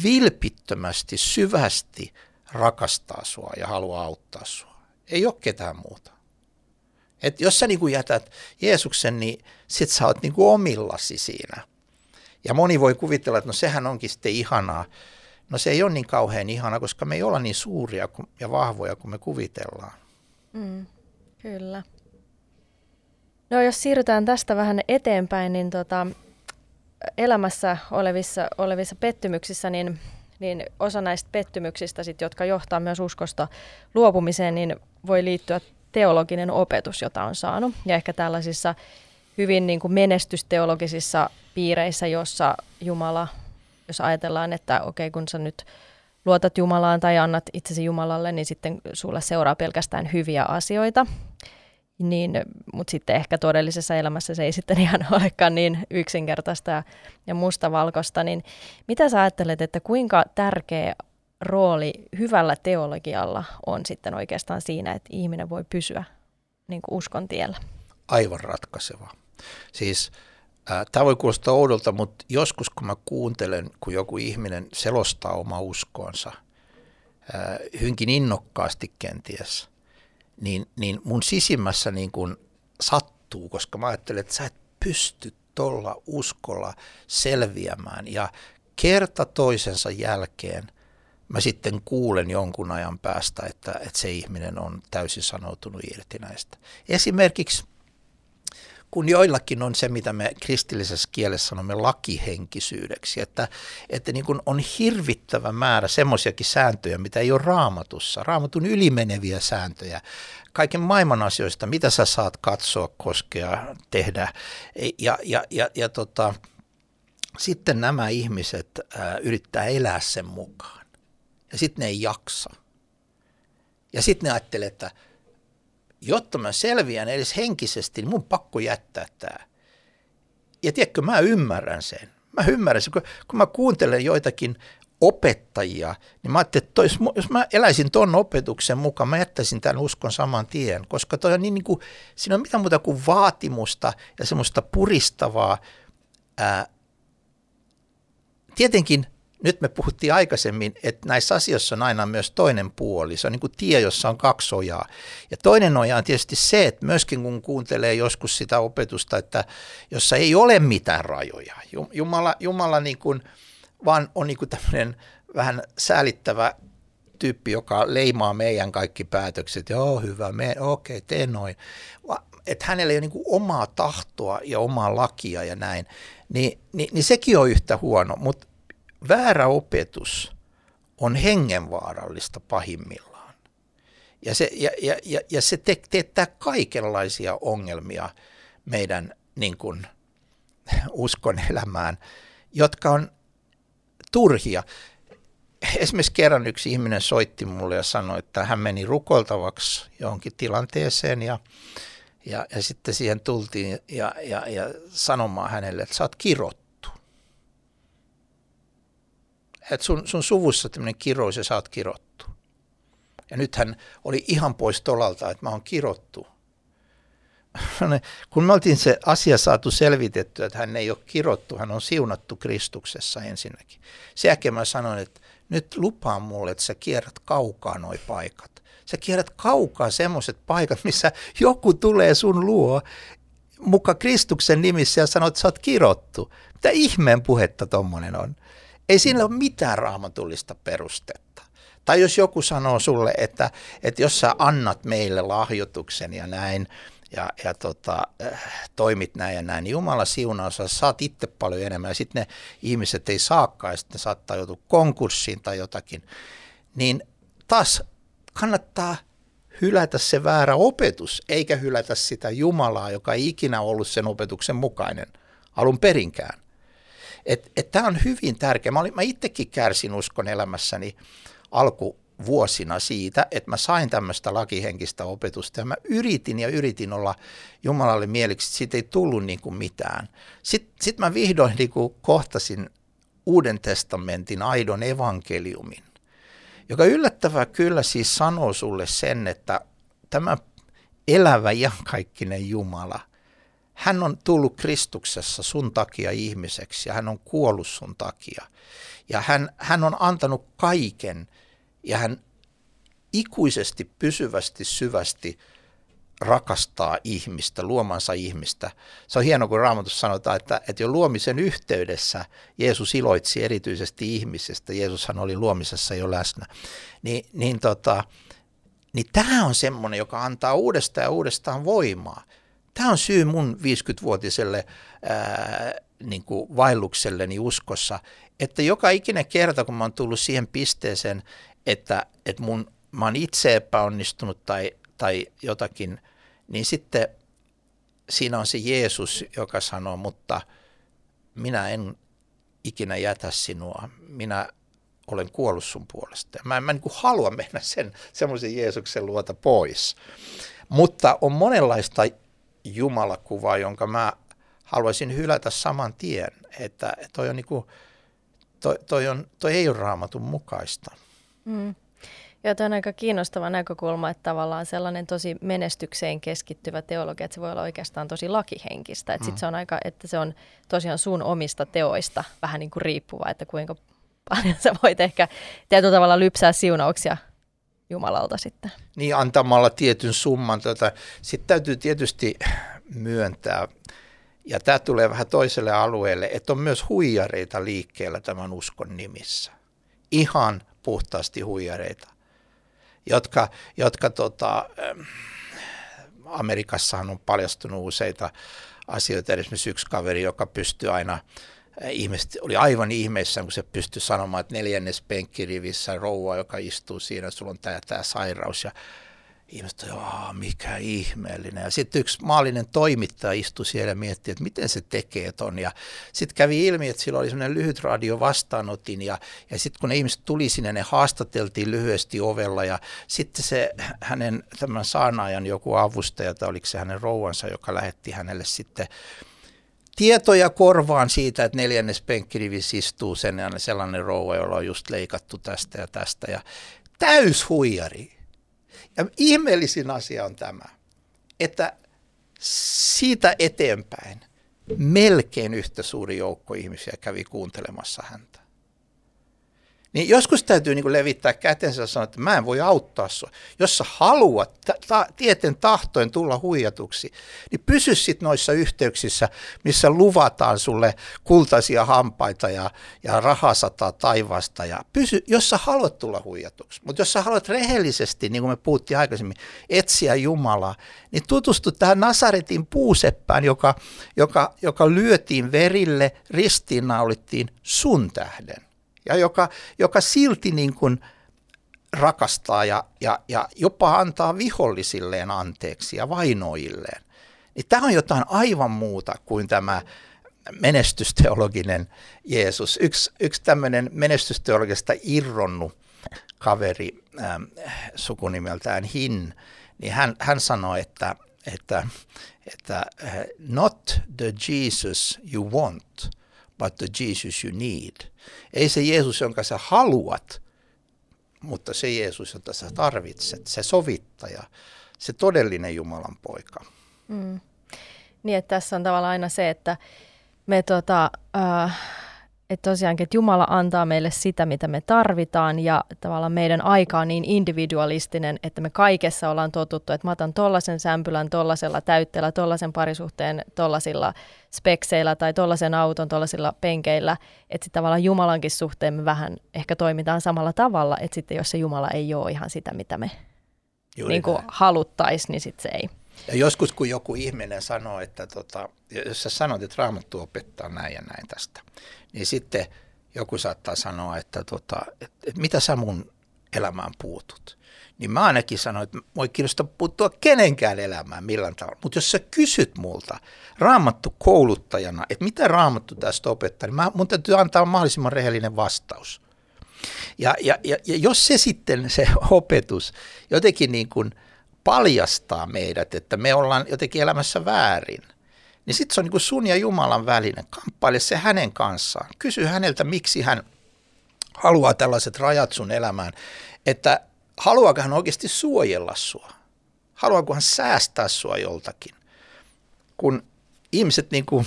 vilpittömästi, syvästi rakastaa sua ja haluaa auttaa sua. Ei ole ketään muuta. Et jos sä niin jätät Jeesuksen, niin sit sä oot niin omillasi siinä. Ja moni voi kuvitella, että no sehän onkin sitten ihanaa. No se ei ole niin kauhean ihana, koska me ei olla niin suuria ja vahvoja kuin me kuvitellaan. Mm, kyllä. No jos siirrytään tästä vähän eteenpäin, niin tota, elämässä olevissa, olevissa pettymyksissä, niin, niin osa näistä pettymyksistä, sit, jotka johtaa myös uskosta luopumiseen, niin voi liittyä teologinen opetus, jota on saanut. Ja ehkä tällaisissa hyvin niin kuin menestysteologisissa piireissä, jossa Jumala, jos ajatellaan, että okei, okay, kun sä nyt luotat Jumalaan tai annat itsesi Jumalalle, niin sitten sulle seuraa pelkästään hyviä asioita. Niin, mutta sitten ehkä todellisessa elämässä se ei sitten [LAUGHS] ihan olekaan niin yksinkertaista ja, ja mustavalkoista. Niin mitä sä ajattelet, että kuinka tärkeä rooli hyvällä teologialla on sitten oikeastaan siinä, että ihminen voi pysyä niin kuin uskon tiellä? Aivan ratkaiseva. Siis äh, tämä voi kuulostaa oudolta, mutta joskus kun mä kuuntelen, kun joku ihminen selostaa oma uskonsa, äh, hyvinkin innokkaasti kenties, niin, niin mun sisimmässä niin kuin sattuu, koska mä ajattelen, että sä et pysty tuolla uskolla selviämään. Ja kerta toisensa jälkeen mä sitten kuulen jonkun ajan päästä, että, että se ihminen on täysin sanoutunut irti näistä. Esimerkiksi kun joillakin on se, mitä me kristillisessä kielessä sanomme lakihenkisyydeksi, että, että niin kuin on hirvittävä määrä semmoisiakin sääntöjä, mitä ei ole raamatussa, raamatun ylimeneviä sääntöjä, kaiken maailman asioista, mitä sä saat katsoa, koskea, tehdä. Ja, ja, ja, ja tota, sitten nämä ihmiset ää, yrittää elää sen mukaan. Ja sitten ne ei jaksa. Ja sitten ne ajattelee, että jotta mä selviän edes henkisesti, niin mun pakko jättää tämä. Ja tiedätkö, mä ymmärrän sen. Mä ymmärrän sen, kun, kun mä kuuntelen joitakin opettajia, niin mä ajattelin, että jos, jos mä eläisin ton opetuksen mukaan, mä jättäisin tämän uskon saman tien, koska toi on niin, niin kuin, siinä on mitään muuta kuin vaatimusta ja semmoista puristavaa. Ää, tietenkin nyt me puhuttiin aikaisemmin, että näissä asioissa on aina myös toinen puoli. Se on niin kuin tie, jossa on kaksi ojaa. Ja toinen oja on tietysti se, että myöskin kun kuuntelee joskus sitä opetusta, että jossa ei ole mitään rajoja. Jumala, Jumala niin kuin, vaan on niin kuin tämmöinen vähän säälittävä tyyppi, joka leimaa meidän kaikki päätökset. Joo, hyvä, me, okei, okay, tee noin. Että hänellä ei ole niin omaa tahtoa ja omaa lakia ja näin. Niin, niin, niin sekin on yhtä huono, mutta väärä opetus on hengenvaarallista pahimmillaan. Ja se, ja, ja, ja, ja se te, teettää kaikenlaisia ongelmia meidän niin kuin, [LAUGHS] uskon elämään, jotka on turhia. Esimerkiksi kerran yksi ihminen soitti mulle ja sanoi, että hän meni rukoltavaksi johonkin tilanteeseen ja, ja, ja sitten siihen tultiin ja, ja, ja sanomaan hänelle, että sä oot että sun, sun suvussa tämmöinen kirous ja sä oot kirottu. Ja nyt hän oli ihan pois tolalta, että mä oon kirottu. [LAUGHS] Kun me oltiin se asia saatu selvitetty, että hän ei ole kirottu, hän on siunattu Kristuksessa ensinnäkin. Sen jälkeen mä sanoin, että nyt lupaa mulle, että sä kierrät kaukaa noi paikat. Sä kierrät kaukaa semmoiset paikat, missä joku tulee sun luo muka Kristuksen nimissä ja sanoo, että sä oot kirottu. Mitä ihmeen puhetta tommonen on? Ei siinä ole mitään raamatullista perustetta. Tai jos joku sanoo sulle, että, että jos sä annat meille lahjoituksen ja näin, ja, ja tota, äh, toimit näin ja näin, niin Jumala siunaa, sä saat itse paljon enemmän, ja sitten ne ihmiset ei saakaan, ja sitten saattaa joutua konkurssiin tai jotakin, niin taas kannattaa hylätä se väärä opetus, eikä hylätä sitä Jumalaa, joka ei ikinä ollut sen opetuksen mukainen alun perinkään. Et, et Tämä on hyvin tärkeä. Mä, olin, mä itsekin kärsin uskon elämässäni alkuvuosina siitä, että mä sain tämmöistä lakihenkistä opetusta ja mä yritin ja yritin olla Jumalalle mieliksi, että siitä ei tullut niin kuin mitään. Sitten sit mä vihdoin niin kuin kohtasin Uuden testamentin aidon evankeliumin. joka yllättävää kyllä siis sanoo sulle sen, että tämä elävä iankaikkinen Jumala, hän on tullut Kristuksessa sun takia ihmiseksi ja hän on kuollut sun takia. Ja hän, hän on antanut kaiken ja hän ikuisesti, pysyvästi, syvästi rakastaa ihmistä, luomansa ihmistä. Se on hieno, kun Raamatussa sanotaan, että, että jo luomisen yhteydessä Jeesus iloitsi erityisesti ihmisestä. Jeesushan oli luomisessa jo läsnä. Ni, niin, tota, niin tämä on semmoinen, joka antaa uudestaan ja uudestaan voimaa. Tämä on syy mun 50-vuotiselle ää, niin kuin vaellukselleni uskossa, että joka ikinen kerta, kun mä oon tullut siihen pisteeseen, että, että mun, mä oon itse epäonnistunut tai, tai jotakin, niin sitten siinä on se Jeesus, joka sanoo, mutta minä en ikinä jätä sinua, minä olen kuollut sun puolesta. Mä en, mä en niin halua mennä sen semmoisen Jeesuksen luota pois. Mutta on monenlaista Jumalakuvaa, jonka mä haluaisin hylätä saman tien, että toi, on niin kuin, toi, toi, on, toi ei ole raamatun mukaista. Mm. Ja tämä on aika kiinnostava näkökulma, että tavallaan sellainen tosi menestykseen keskittyvä teologia, että se voi olla oikeastaan tosi lakihenkistä. Että mm. sit se on aika, että se on tosiaan sun omista teoista vähän niin kuin riippuva, että kuinka paljon sä voit ehkä tietyllä tavalla lypsää siunauksia Jumalalta sitten. Niin, antamalla tietyn summan. Tota, sitten täytyy tietysti myöntää, ja tämä tulee vähän toiselle alueelle, että on myös huijareita liikkeellä tämän uskon nimissä. Ihan puhtaasti huijareita, jotka, jotka tota, Amerikassahan on paljastunut useita asioita. Esimerkiksi yksi kaveri, joka pystyy aina ihmiset oli aivan ihmeissään, kun se pystyi sanomaan, että neljännes penkkirivissä rouva, joka istuu siinä, sulla on tämä, tämä sairaus. Ja ihmiset mikä ihmeellinen. Ja sitten yksi maallinen toimittaja istui siellä ja mietti, että miten se tekee ton. Ja sitten kävi ilmi, että sillä oli sellainen lyhyt radio vastaanotin. Ja, ja sitten kun ne ihmiset tuli sinne, ne haastateltiin lyhyesti ovella. Ja sitten se hänen tämän saanaajan joku avustaja, tai oliko se hänen rouvansa, joka lähetti hänelle sitten tietoja korvaan siitä, että neljännes penkkirivissä istuu sen ja sellainen rouva, jolla on just leikattu tästä ja tästä. Ja täys huijari. Ja ihmeellisin asia on tämä, että siitä eteenpäin melkein yhtä suuri joukko ihmisiä kävi kuuntelemassa häntä. Niin joskus täytyy niin levittää kätensä ja sanoa, että mä en voi auttaa sua. Jos sä haluat ta- ta- tieten tahtoen tulla huijatuksi, niin pysy sit noissa yhteyksissä, missä luvataan sulle kultaisia hampaita ja, ja rahasataa taivasta. Ja pysy, jos sä haluat tulla huijatuksi. Mutta jos sä haluat rehellisesti, niin kuin me puhuttiin aikaisemmin, etsiä Jumalaa, niin tutustu tähän Nasaretin puuseppään, joka, joka, joka lyötiin verille, ristiinnaulittiin sun tähden ja joka, joka silti niin kuin rakastaa ja, ja, ja jopa antaa vihollisilleen anteeksi ja vainoilleen. Niin tämä on jotain aivan muuta kuin tämä menestysteologinen Jeesus. Yksi, yksi tämmöinen menestysteologista irronnut kaveri ähm, sukunimeltään Hin, niin hän, hän sanoi, että, että, että äh, not the Jesus you want, but the Jesus you need. Ei se Jeesus, jonka sä haluat, mutta se Jeesus, jota sä tarvitset, se sovittaja, se todellinen Jumalan poika. Mm. Niin, että tässä on tavallaan aina se, että me tota, äh, että tosiaankin, että Jumala antaa meille sitä, mitä me tarvitaan ja tavallaan meidän aika on niin individualistinen, että me kaikessa ollaan totuttu, että mä otan tollaisen sämpylän tollasella täytteellä, tollaisen parisuhteen tollasilla spekseillä tai tollaisen auton tollasilla penkeillä, että sitten tavallaan Jumalankin suhteen me vähän ehkä toimitaan samalla tavalla, että sitten jos se Jumala ei ole ihan sitä, mitä me niin haluttaisiin, niin sitten se ei. Ja joskus kun joku ihminen sanoo, että tota, jos sä sanot, että raamattu opettaa näin ja näin tästä, niin sitten joku saattaa sanoa, että, tota, että, että mitä sä mun elämään puutut. Niin mä ainakin sanoin, että voi kiinnostaa puuttua kenenkään elämään millään tavalla. Mutta jos sä kysyt multa raamattu kouluttajana, että mitä raamattu tästä opettaa, niin mä, mun täytyy antaa mahdollisimman rehellinen vastaus. Ja, ja, ja, ja jos se sitten se opetus jotenkin niin kuin paljastaa meidät, että me ollaan jotenkin elämässä väärin, niin sitten se on niin kuin sun ja Jumalan välinen. Kamppaile se hänen kanssaan. Kysy häneltä, miksi hän haluaa tällaiset rajat sun elämään, että haluaako hän oikeasti suojella sua? Haluaako hän säästää sua joltakin? Kun ihmiset niin kuin,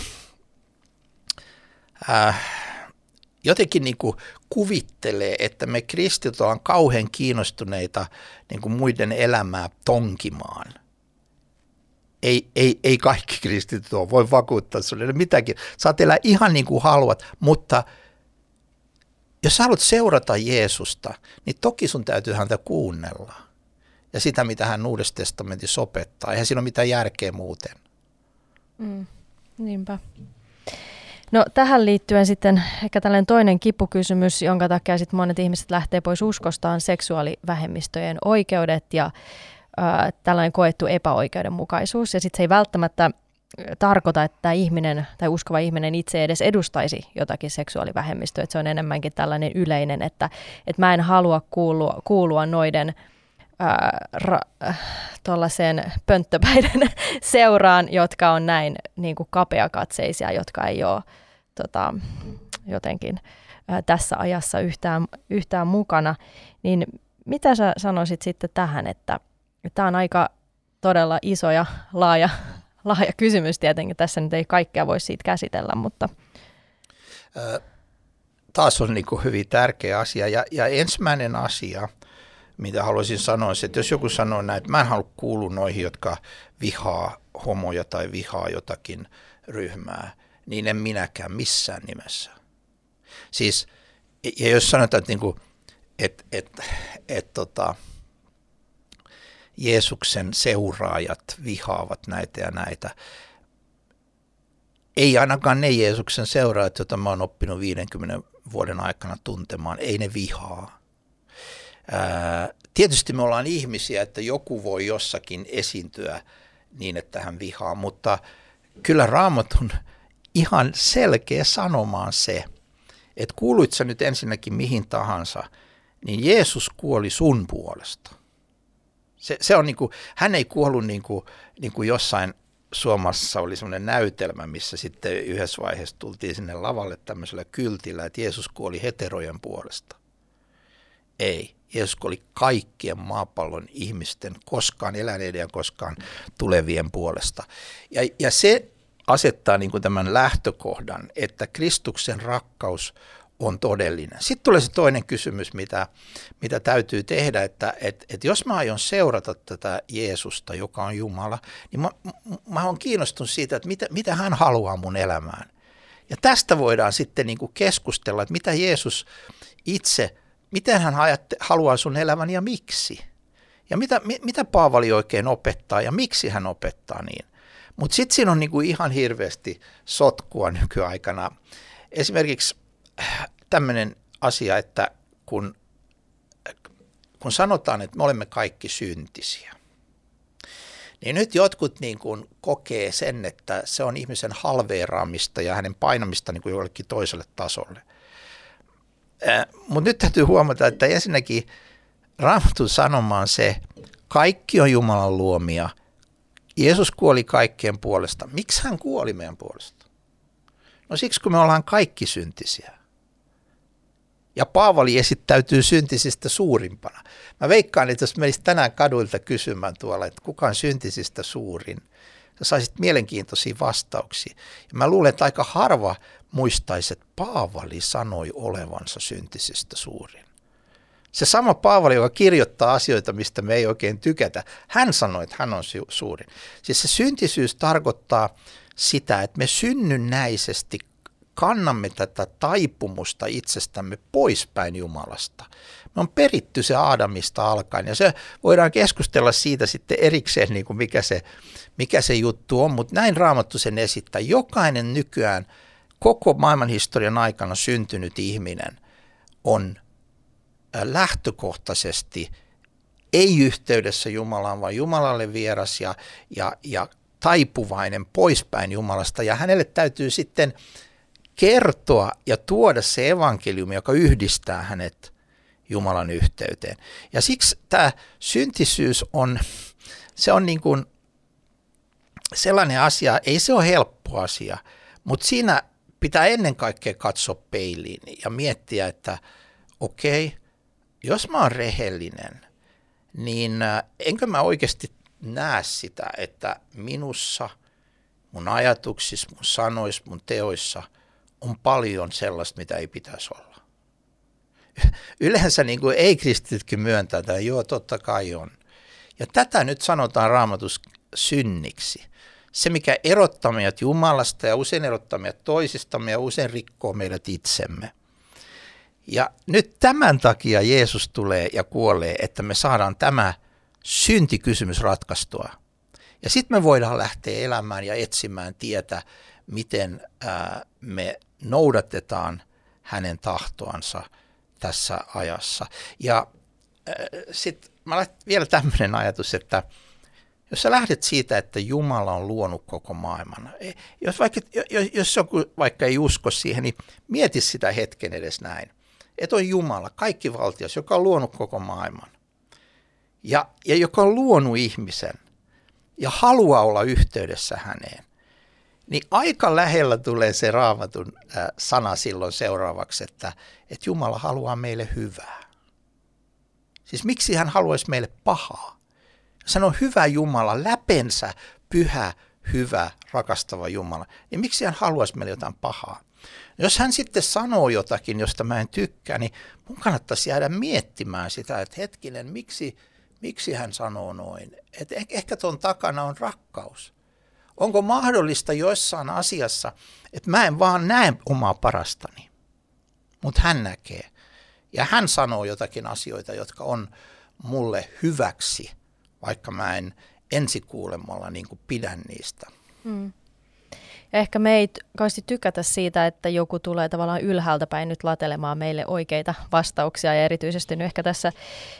äh, jotenkin niin kuin kuvittelee, että me kristit ollaan kauhean kiinnostuneita niin kuin muiden elämää tonkimaan. Ei, ei, ei kaikki kristityt ole, voi vakuuttaa sinulle mitäkin. Saat elää ihan niin kuin haluat, mutta jos sä haluat seurata Jeesusta, niin toki sun täytyy häntä kuunnella. Ja sitä, mitä hän Uudessa testamentissa opettaa. Eihän siinä ole mitään järkeä muuten. Mm, niinpä. No tähän liittyen sitten ehkä tällainen toinen kipukysymys, jonka takia sitten monet ihmiset lähtee pois uskostaan, seksuaalivähemmistöjen oikeudet ja äh, tällainen koettu epäoikeudenmukaisuus. Ja sitten se ei välttämättä tarkoita, että tämä ihminen tai uskova ihminen itse edes edustaisi jotakin seksuaalivähemmistöä. Että se on enemmänkin tällainen yleinen, että, että mä en halua kuulua, kuulua noiden – tuollaiseen pönttöpäiden [LAUGHS] seuraan, jotka on näin niin kuin kapeakatseisia, jotka ei ole tota, jotenkin ää, tässä ajassa yhtään, yhtään mukana. Niin mitä sä sanoisit sitten tähän, että tämä on aika todella iso ja laaja, [LAUGHS] laaja kysymys tietenkin. Tässä nyt ei kaikkea voi siitä käsitellä, mutta... Taas on niin kuin hyvin tärkeä asia. Ja, ja ensimmäinen asia – mitä haluaisin sanoa, että jos joku sanoo näin, että mä en halua kuulua noihin, jotka vihaa homoja tai vihaa jotakin ryhmää, niin en minäkään missään nimessä. Siis, ja jos sanotaan, että, niin että, että, että tota, Jeesuksen seuraajat vihaavat näitä ja näitä, ei ainakaan ne Jeesuksen seuraajat, joita mä oon oppinut 50 vuoden aikana tuntemaan, ei ne vihaa Ää, tietysti me ollaan ihmisiä, että joku voi jossakin esiintyä niin, että hän vihaa, mutta kyllä raamatun ihan selkeä sanomaan se, että kuuluit sä nyt ensinnäkin mihin tahansa, niin Jeesus kuoli sun puolesta. Se, se on niin kuin, hän ei kuollut niin kuin, niin kuin jossain Suomessa oli semmoinen näytelmä, missä sitten yhdessä vaiheessa tultiin sinne lavalle tämmöisellä kyltillä, että Jeesus kuoli heterojen puolesta. Ei. Jeesus oli kaikkien maapallon ihmisten koskaan eläneiden ja koskaan tulevien puolesta. Ja, ja se asettaa niin kuin tämän lähtökohdan, että Kristuksen rakkaus on todellinen. Sitten tulee se toinen kysymys, mitä, mitä täytyy tehdä, että et, et jos mä aion seurata tätä Jeesusta, joka on Jumala, niin mä, mä olen kiinnostunut siitä, että mitä, mitä hän haluaa mun elämään. Ja tästä voidaan sitten niin kuin keskustella, että mitä Jeesus itse – miten hän ajatte, haluaa sun elämän ja miksi. Ja mitä, mitä Paavali oikein opettaa ja miksi hän opettaa niin. Mutta sitten siinä on niinku ihan hirveästi sotkua [LAUGHS] nykyaikana. Esimerkiksi tämmöinen asia, että kun, kun sanotaan, että me olemme kaikki syntisiä, niin nyt jotkut niin kuin kokee sen, että se on ihmisen halveeraamista ja hänen painamista niin kuin jollekin toiselle tasolle – Mutta nyt täytyy huomata, että ensinnäkin Raamatun sanoma on se, kaikki on Jumalan luomia. Jeesus kuoli kaikkien puolesta. Miksi hän kuoli meidän puolesta? No siksi, kun me ollaan kaikki syntisiä. Ja Paavali esittäytyy syntisistä suurimpana. Mä veikkaan, että jos menisi tänään kaduilta kysymään tuolla, että kuka on syntisistä suurin, sä saisit mielenkiintoisia vastauksia. Ja mä luulen, että aika harva muistaisi, että Paavali sanoi olevansa syntisistä suurin. Se sama Paavali, joka kirjoittaa asioita, mistä me ei oikein tykätä, hän sanoi, että hän on suurin. Siis se syntisyys tarkoittaa sitä, että me synnynnäisesti kannamme tätä taipumusta itsestämme poispäin Jumalasta. Me on peritty se Aadamista alkaen ja se voidaan keskustella siitä sitten erikseen, niin kuin mikä, se, mikä se juttu on, mutta näin Raamattu sen esittää. Jokainen nykyään – koko maailmanhistorian aikana syntynyt ihminen on lähtökohtaisesti ei yhteydessä Jumalaan, vaan Jumalalle vieras ja, ja, ja taipuvainen poispäin Jumalasta. Ja hänelle täytyy sitten kertoa ja tuoda se evankeliumi, joka yhdistää hänet Jumalan yhteyteen. Ja siksi tämä syntisyys on, se on niin kuin sellainen asia, ei se ole helppo asia, mutta siinä pitää ennen kaikkea katsoa peiliin ja miettiä, että okei, okay, jos mä oon rehellinen, niin äh, enkö mä oikeasti näe sitä, että minussa, mun ajatuksissa, mun sanoissa, mun teoissa on paljon sellaista, mitä ei pitäisi olla. Yleensä niin kuin ei-kristitytkin myöntää, että joo, totta kai on. Ja tätä nyt sanotaan raamatus synniksi. Se, mikä erottaa meidät Jumalasta ja usein erottaa meidät toisistamme ja usein rikkoo meidät itsemme. Ja nyt tämän takia Jeesus tulee ja kuolee, että me saadaan tämä syntikysymys ratkaistua. Ja sitten me voidaan lähteä elämään ja etsimään tietä, miten me noudatetaan hänen tahtoansa tässä ajassa. Ja sitten vielä tämmöinen ajatus, että jos sä lähdet siitä, että Jumala on luonut koko maailman, e, jos, vaikka, jos joku vaikka ei usko siihen, niin mieti sitä hetken edes näin. Että on Jumala, kaikki valtios, joka on luonut koko maailman. Ja, ja joka on luonut ihmisen ja haluaa olla yhteydessä häneen. Niin aika lähellä tulee se raamatun sana silloin seuraavaksi, että, että Jumala haluaa meille hyvää. Siis miksi hän haluaisi meille pahaa? Sano hyvä Jumala, läpensä pyhä, hyvä, rakastava Jumala. Niin miksi hän haluaisi meille jotain pahaa? Jos hän sitten sanoo jotakin, josta mä en tykkää, niin mun kannattaisi jäädä miettimään sitä, että hetkinen, miksi, miksi hän sanoo noin. Et ehkä tuon takana on rakkaus. Onko mahdollista joissain asiassa, että mä en vaan näe omaa parastani, mutta hän näkee. Ja hän sanoo jotakin asioita, jotka on mulle hyväksi, vaikka mä en ensikuulemalla niin pidän niistä. Hmm. Ja ehkä me ei kauheasti tykätä siitä, että joku tulee tavallaan ylhäältä päin nyt latelemaan meille oikeita vastauksia. Ja erityisesti nyt ehkä tässä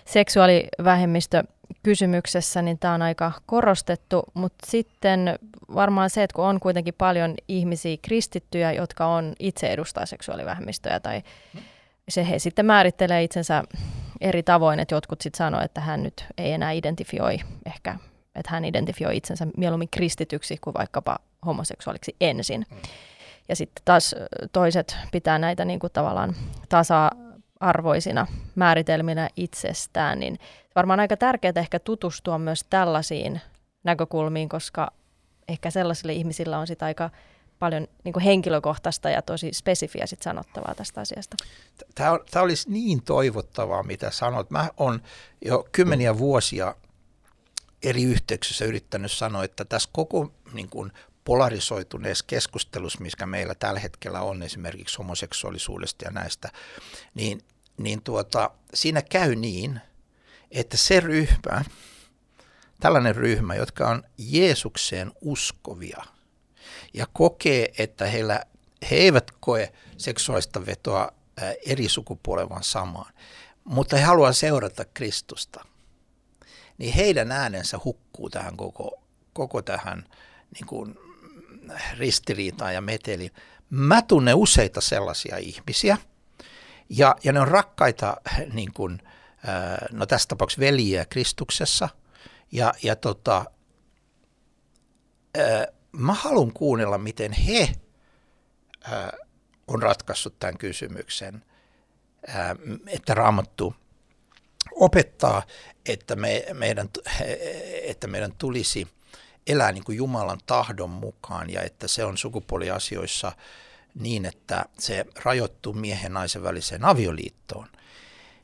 seksuaalivähemmistökysymyksessä, niin tämä on aika korostettu. Mutta sitten varmaan se, että kun on kuitenkin paljon ihmisiä kristittyjä, jotka on itse edustaa seksuaalivähemmistöjä tai se he sitten määrittelee itsensä eri tavoin, että jotkut sitten sanoo, että hän nyt ei enää identifioi ehkä, että hän identifioi itsensä mieluummin kristityksi kuin vaikkapa homoseksuaaliksi ensin. Ja sitten taas toiset pitää näitä niin kuin tavallaan tasa-arvoisina määritelminä itsestään, niin varmaan aika tärkeää ehkä tutustua myös tällaisiin näkökulmiin, koska ehkä sellaisille ihmisillä on sitä aika paljon niin kuin henkilökohtaista ja tosi spesifiä sit sanottavaa tästä asiasta. Tämä, tämä olisi niin toivottavaa, mitä sanot. Mä olen jo kymmeniä vuosia eri yhteyksissä yrittänyt sanoa, että tässä koko niin kuin, polarisoituneessa keskustelussa, mikä meillä tällä hetkellä on esimerkiksi homoseksuaalisuudesta ja näistä, niin, niin tuota, siinä käy niin, että se ryhmä, tällainen ryhmä, jotka on Jeesukseen uskovia ja kokee, että heillä, he eivät koe seksuaalista vetoa eri sukupuolen vaan samaan, mutta he haluavat seurata Kristusta, niin heidän äänensä hukkuu tähän koko, koko tähän niin kuin ristiriitaan ja meteliin. Mä tunnen useita sellaisia ihmisiä, ja, ja ne on rakkaita, niin kuin, no tässä tapauksessa veljiä Kristuksessa, ja, ja tota, mä haluan kuunnella, miten he on ratkaissut tämän kysymyksen, että Raamattu opettaa, että, me, meidän, että meidän tulisi elää niin kuin Jumalan tahdon mukaan ja että se on sukupuoliasioissa niin, että se rajoittuu miehen ja naisen väliseen avioliittoon.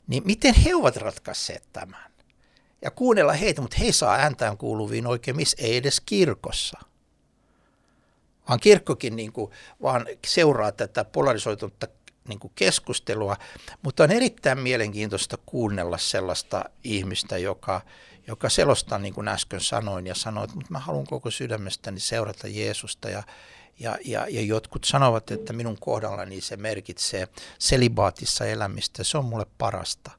Niin miten he ovat ratkaisseet tämän? Ja kuunnella heitä, mutta he saa ääntään kuuluviin oikein missä, ei edes kirkossa. Vaan kirkkokin niin kuin, vaan seuraa tätä polarisoitunutta niin kuin keskustelua, mutta on erittäin mielenkiintoista kuunnella sellaista ihmistä, joka, joka selostaa niin kuin äsken sanoin ja sanoi, että mä haluan koko sydämestäni seurata Jeesusta ja, ja, ja, ja jotkut sanovat, että minun kohdallani se merkitsee selibaatissa elämistä, se on mulle parasta.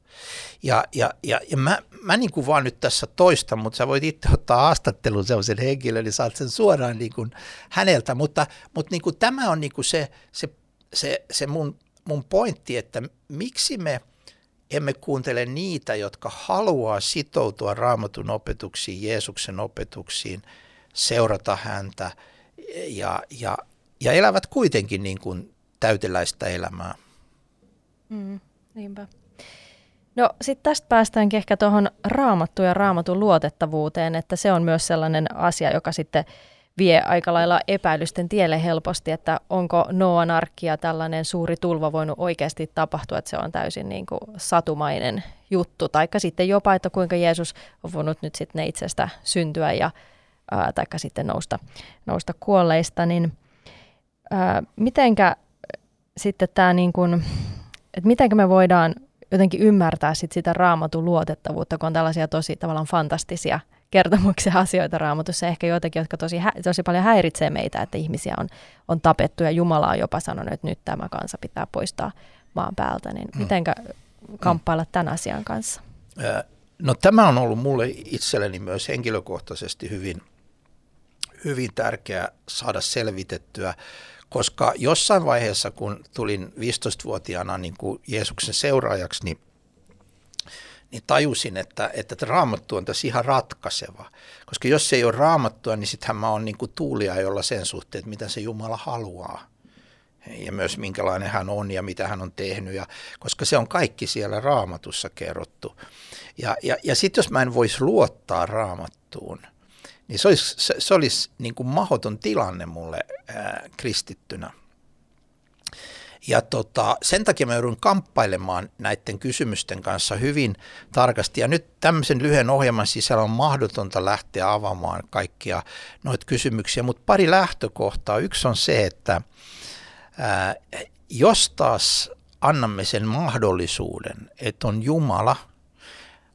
Ja, ja, ja, ja mä, mä niin kuin vaan nyt tässä toistan, mutta sä voit itse ottaa haastattelun sellaisen henkilön, niin saat sen suoraan niin kuin häneltä, mutta, mutta niin kuin tämä on niin kuin se, se, se, se mun, mun pointti, että miksi me – emme kuuntele niitä, jotka haluaa sitoutua raamatun opetuksiin, Jeesuksen opetuksiin, seurata häntä ja, ja, ja elävät kuitenkin niin kuin täyteläistä elämää. Mm, niinpä. No sitten tästä päästäänkin ehkä tuohon raamattuun ja raamatun luotettavuuteen, että se on myös sellainen asia, joka sitten vie aika lailla epäilysten tielle helposti, että onko Noan arkki ja tällainen suuri tulva voinut oikeasti tapahtua, että se on täysin niin kuin satumainen juttu, taikka sitten jopa, että kuinka Jeesus on voinut nyt sitten itsestä syntyä ja ää, taikka sitten nousta, nousta kuolleista, niin ää, mitenkä sitten tämä niin kuin, että mitenkä me voidaan jotenkin ymmärtää sit sitä raamatun luotettavuutta, kun on tällaisia tosi tavallaan fantastisia kertomuksia [LAUGHS] asioita raamatussa. Ehkä joitakin, jotka tosi, tosi paljon häiritsee meitä, että ihmisiä on, on tapettu ja Jumala on jopa sanonut, että nyt tämä kansa pitää poistaa maan päältä. Niin mm. mitenkä kamppailla mm. tämän asian kanssa? No tämä on ollut mulle itselleni myös henkilökohtaisesti hyvin, hyvin tärkeää saada selvitettyä koska jossain vaiheessa, kun tulin 15-vuotiaana niin kuin Jeesuksen seuraajaksi, niin, niin tajusin, että, että raamattu on tässä ihan ratkaiseva. Koska jos se ei ole raamattua, niin sittenhän mä oon niin kuin tuuliajolla sen suhteen, että mitä se Jumala haluaa ja myös minkälainen hän on ja mitä hän on tehnyt, ja, koska se on kaikki siellä raamatussa kerrottu. Ja, ja, ja sitten jos mä en voisi luottaa raamattuun – niin se olisi, se, se olisi niin kuin mahdoton tilanne mulle ää, kristittynä. Ja tota, sen takia mä joudun kamppailemaan näiden kysymysten kanssa hyvin tarkasti. Ja nyt tämmöisen lyhyen ohjelman sisällä on mahdotonta lähteä avaamaan kaikkia noita kysymyksiä, mutta pari lähtökohtaa. Yksi on se, että ää, jos taas annamme sen mahdollisuuden, että on Jumala –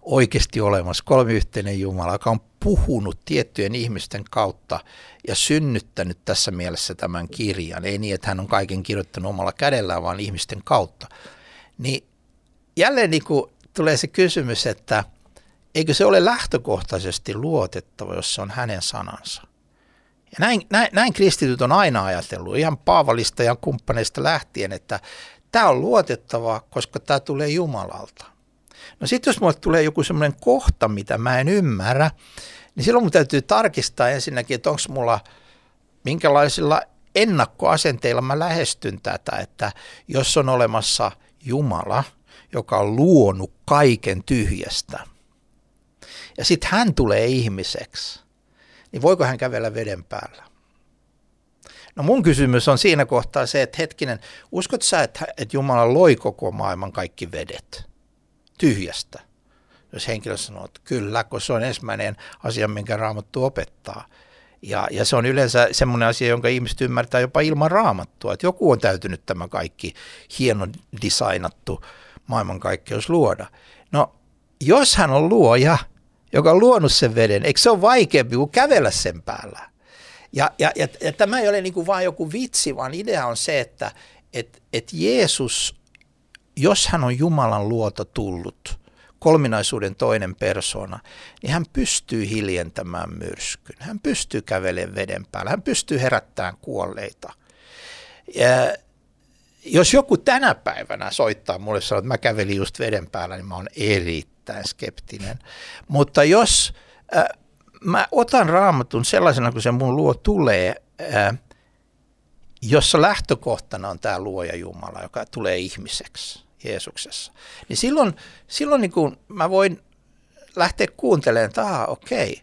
oikeasti olemassa, kolmiyhteinen Jumala, joka on puhunut tiettyjen ihmisten kautta ja synnyttänyt tässä mielessä tämän kirjan. Ei niin, että hän on kaiken kirjoittanut omalla kädellään, vaan ihmisten kautta. Niin jälleen niin kuin tulee se kysymys, että eikö se ole lähtökohtaisesti luotettava, jos se on hänen sanansa. Ja näin, näin, näin kristityt on aina ajatellut, ihan Paavalista ja kumppaneista lähtien, että tämä on luotettava, koska tämä tulee Jumalalta. No sitten jos mulle tulee joku semmoinen kohta, mitä mä en ymmärrä, niin silloin mun täytyy tarkistaa ensinnäkin, että onko mulla minkälaisilla ennakkoasenteilla mä lähestyn tätä, että jos on olemassa Jumala, joka on luonut kaiken tyhjästä, ja sitten hän tulee ihmiseksi, niin voiko hän kävellä veden päällä? No mun kysymys on siinä kohtaa se, että hetkinen, uskot sä, että, että Jumala loi koko maailman kaikki vedet? Tyhjästä. Jos henkilö sanoo, että kyllä, kun se on ensimmäinen asia, minkä raamattu opettaa. Ja, ja se on yleensä semmoinen asia, jonka ihmiset ymmärtää jopa ilman raamattua, että joku on täytynyt tämä kaikki hieno designattu maailmankaikkeus luoda. No, jos hän on luoja, joka on luonut sen veden, eikö se ole vaikeampi kuin kävellä sen päällä? Ja, ja, ja, ja tämä ei ole niin kuin vain joku vitsi, vaan idea on se, että et, et Jeesus jos hän on Jumalan luota tullut, kolminaisuuden toinen persona, niin hän pystyy hiljentämään myrskyn. Hän pystyy kävelemään veden päällä. Hän pystyy herättämään kuolleita. Ja jos joku tänä päivänä soittaa mulle sanoo, että mä kävelin just veden päällä, niin mä oon erittäin skeptinen. Mutta jos äh, mä otan raamatun sellaisena, kun se mun luo tulee, äh, jossa lähtökohtana on tämä luoja Jumala, joka tulee ihmiseksi Jeesuksessa, niin silloin, silloin niin kuin mä voin lähteä kuuntelemaan, että aha, okei.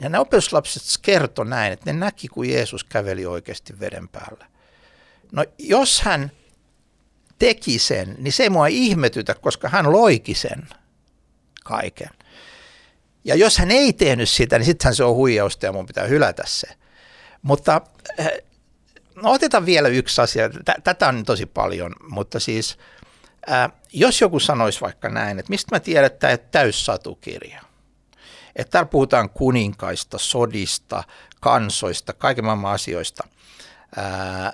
Ja ne opetuslapset kertoi näin, että ne näki, kun Jeesus käveli oikeasti veden päällä. No jos hän teki sen, niin se ei mua ihmetytä, koska hän loiki sen kaiken. Ja jos hän ei tehnyt sitä, niin sittenhän se on huijausta ja mun pitää hylätä se. Mutta no otetaan vielä yksi asia. Tätä on tosi paljon, mutta siis – Ää, jos joku sanoisi vaikka näin, että mistä mä tiedän, että tämä täyssatukirja. Että täällä puhutaan kuninkaista, sodista, kansoista, kaiken maailman asioista. Ää,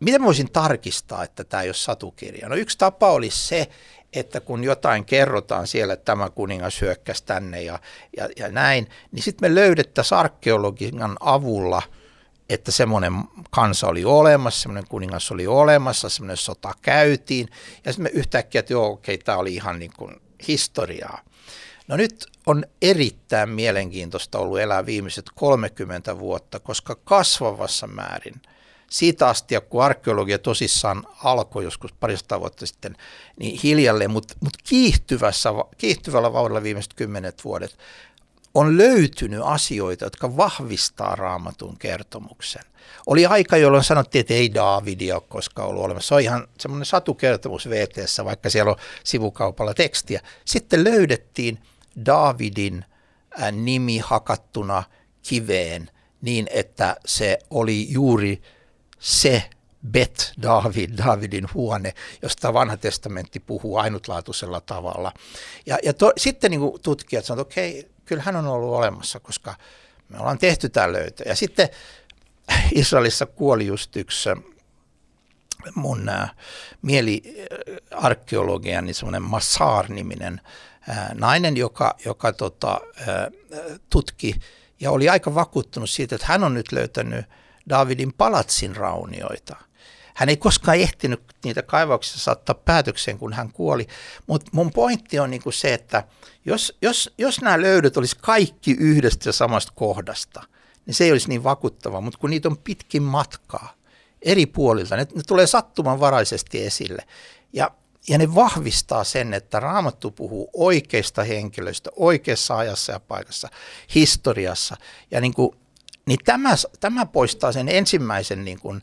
miten voisin tarkistaa, että tämä ei ole satukirja? No yksi tapa olisi se, että kun jotain kerrotaan siellä, että tämä kuningas hyökkäsi tänne ja, ja, ja näin, niin sitten me löydettäisiin arkeologian avulla – että semmoinen kansa oli olemassa, semmoinen kuningas oli olemassa, semmoinen sota käytiin, ja sitten me yhtäkkiä, että joo, okei, tämä oli ihan niin kuin historiaa. No nyt on erittäin mielenkiintoista ollut elää viimeiset 30 vuotta, koska kasvavassa määrin. Siitä asti, kun arkeologia tosissaan alkoi joskus parista vuotta sitten, niin hiljalleen, mutta mut kiihtyvässä, kiihtyvällä vauhdilla viimeiset kymmenet vuodet on löytynyt asioita, jotka vahvistaa raamatun kertomuksen. Oli aika, jolloin sanottiin, että ei Daavidia ole koskaan ollut olemassa. Se on ihan semmoinen satukertomus VTssä, vaikka siellä on sivukaupalla tekstiä. Sitten löydettiin Daavidin nimi hakattuna kiveen niin, että se oli juuri se Bet David, Davidin huone, josta vanha testamentti puhuu ainutlaatuisella tavalla. Ja, ja to, sitten niin tutkijat sanoivat, että okei, kyllä hän on ollut olemassa, koska me ollaan tehty tämä löytö. Ja sitten Israelissa kuoli just yksi mun äh, mieliarkeologian, niin semmoinen Massar-niminen äh, nainen, joka, joka tota, äh, tutki ja oli aika vakuuttunut siitä, että hän on nyt löytänyt Davidin palatsin raunioita. Hän ei koskaan ehtinyt niitä kaivauksia saattaa päätökseen, kun hän kuoli. Mutta mun pointti on niinku se, että jos, jos, jos nämä löydöt olisi kaikki yhdestä ja samasta kohdasta, niin se ei olisi niin vakuuttava. Mutta kun niitä on pitkin matkaa eri puolilta, ne, ne tulee sattumanvaraisesti esille. Ja ja ne vahvistaa sen, että Raamattu puhuu oikeista henkilöistä, oikeassa ajassa ja paikassa, historiassa. Ja niin, kuin, niin tämä, tämä poistaa sen ensimmäisen niin kuin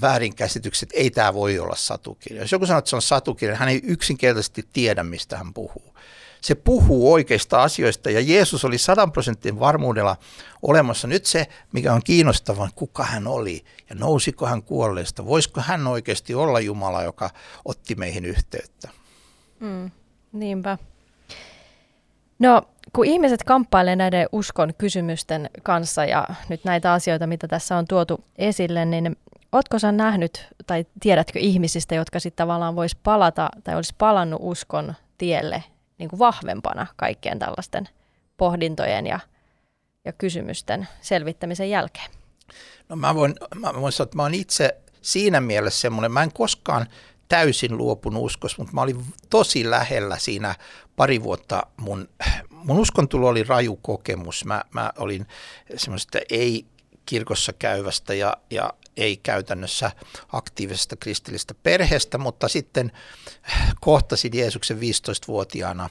väärinkäsityksen, että ei tämä voi olla satukirja. Jos joku sanoo, että se on satukirja, hän ei yksinkertaisesti tiedä, mistä hän puhuu se puhuu oikeista asioista ja Jeesus oli sadan prosentin varmuudella olemassa. Nyt se, mikä on kiinnostavaa, kuka hän oli ja nousiko hän kuolleesta. Voisiko hän oikeasti olla Jumala, joka otti meihin yhteyttä? Mm, niinpä. No, kun ihmiset kamppailee näiden uskon kysymysten kanssa ja nyt näitä asioita, mitä tässä on tuotu esille, niin Oletko sä nähnyt tai tiedätkö ihmisistä, jotka sitten tavallaan vois palata tai olisi palannut uskon tielle niin kuin vahvempana kaikkien tällaisten pohdintojen ja, ja kysymysten selvittämisen jälkeen? No mä voin, mä voin sanoa, että mä oon itse siinä mielessä semmoinen, mä en koskaan täysin luopunut uskossa, mutta mä olin tosi lähellä siinä pari vuotta mun, mun uskontulo oli raju kokemus. Mä, mä olin semmoista ei kirkossa käyvästä ja, ja ei käytännössä aktiivisesta kristillistä perheestä, mutta sitten kohtasin Jeesuksen 15-vuotiaana,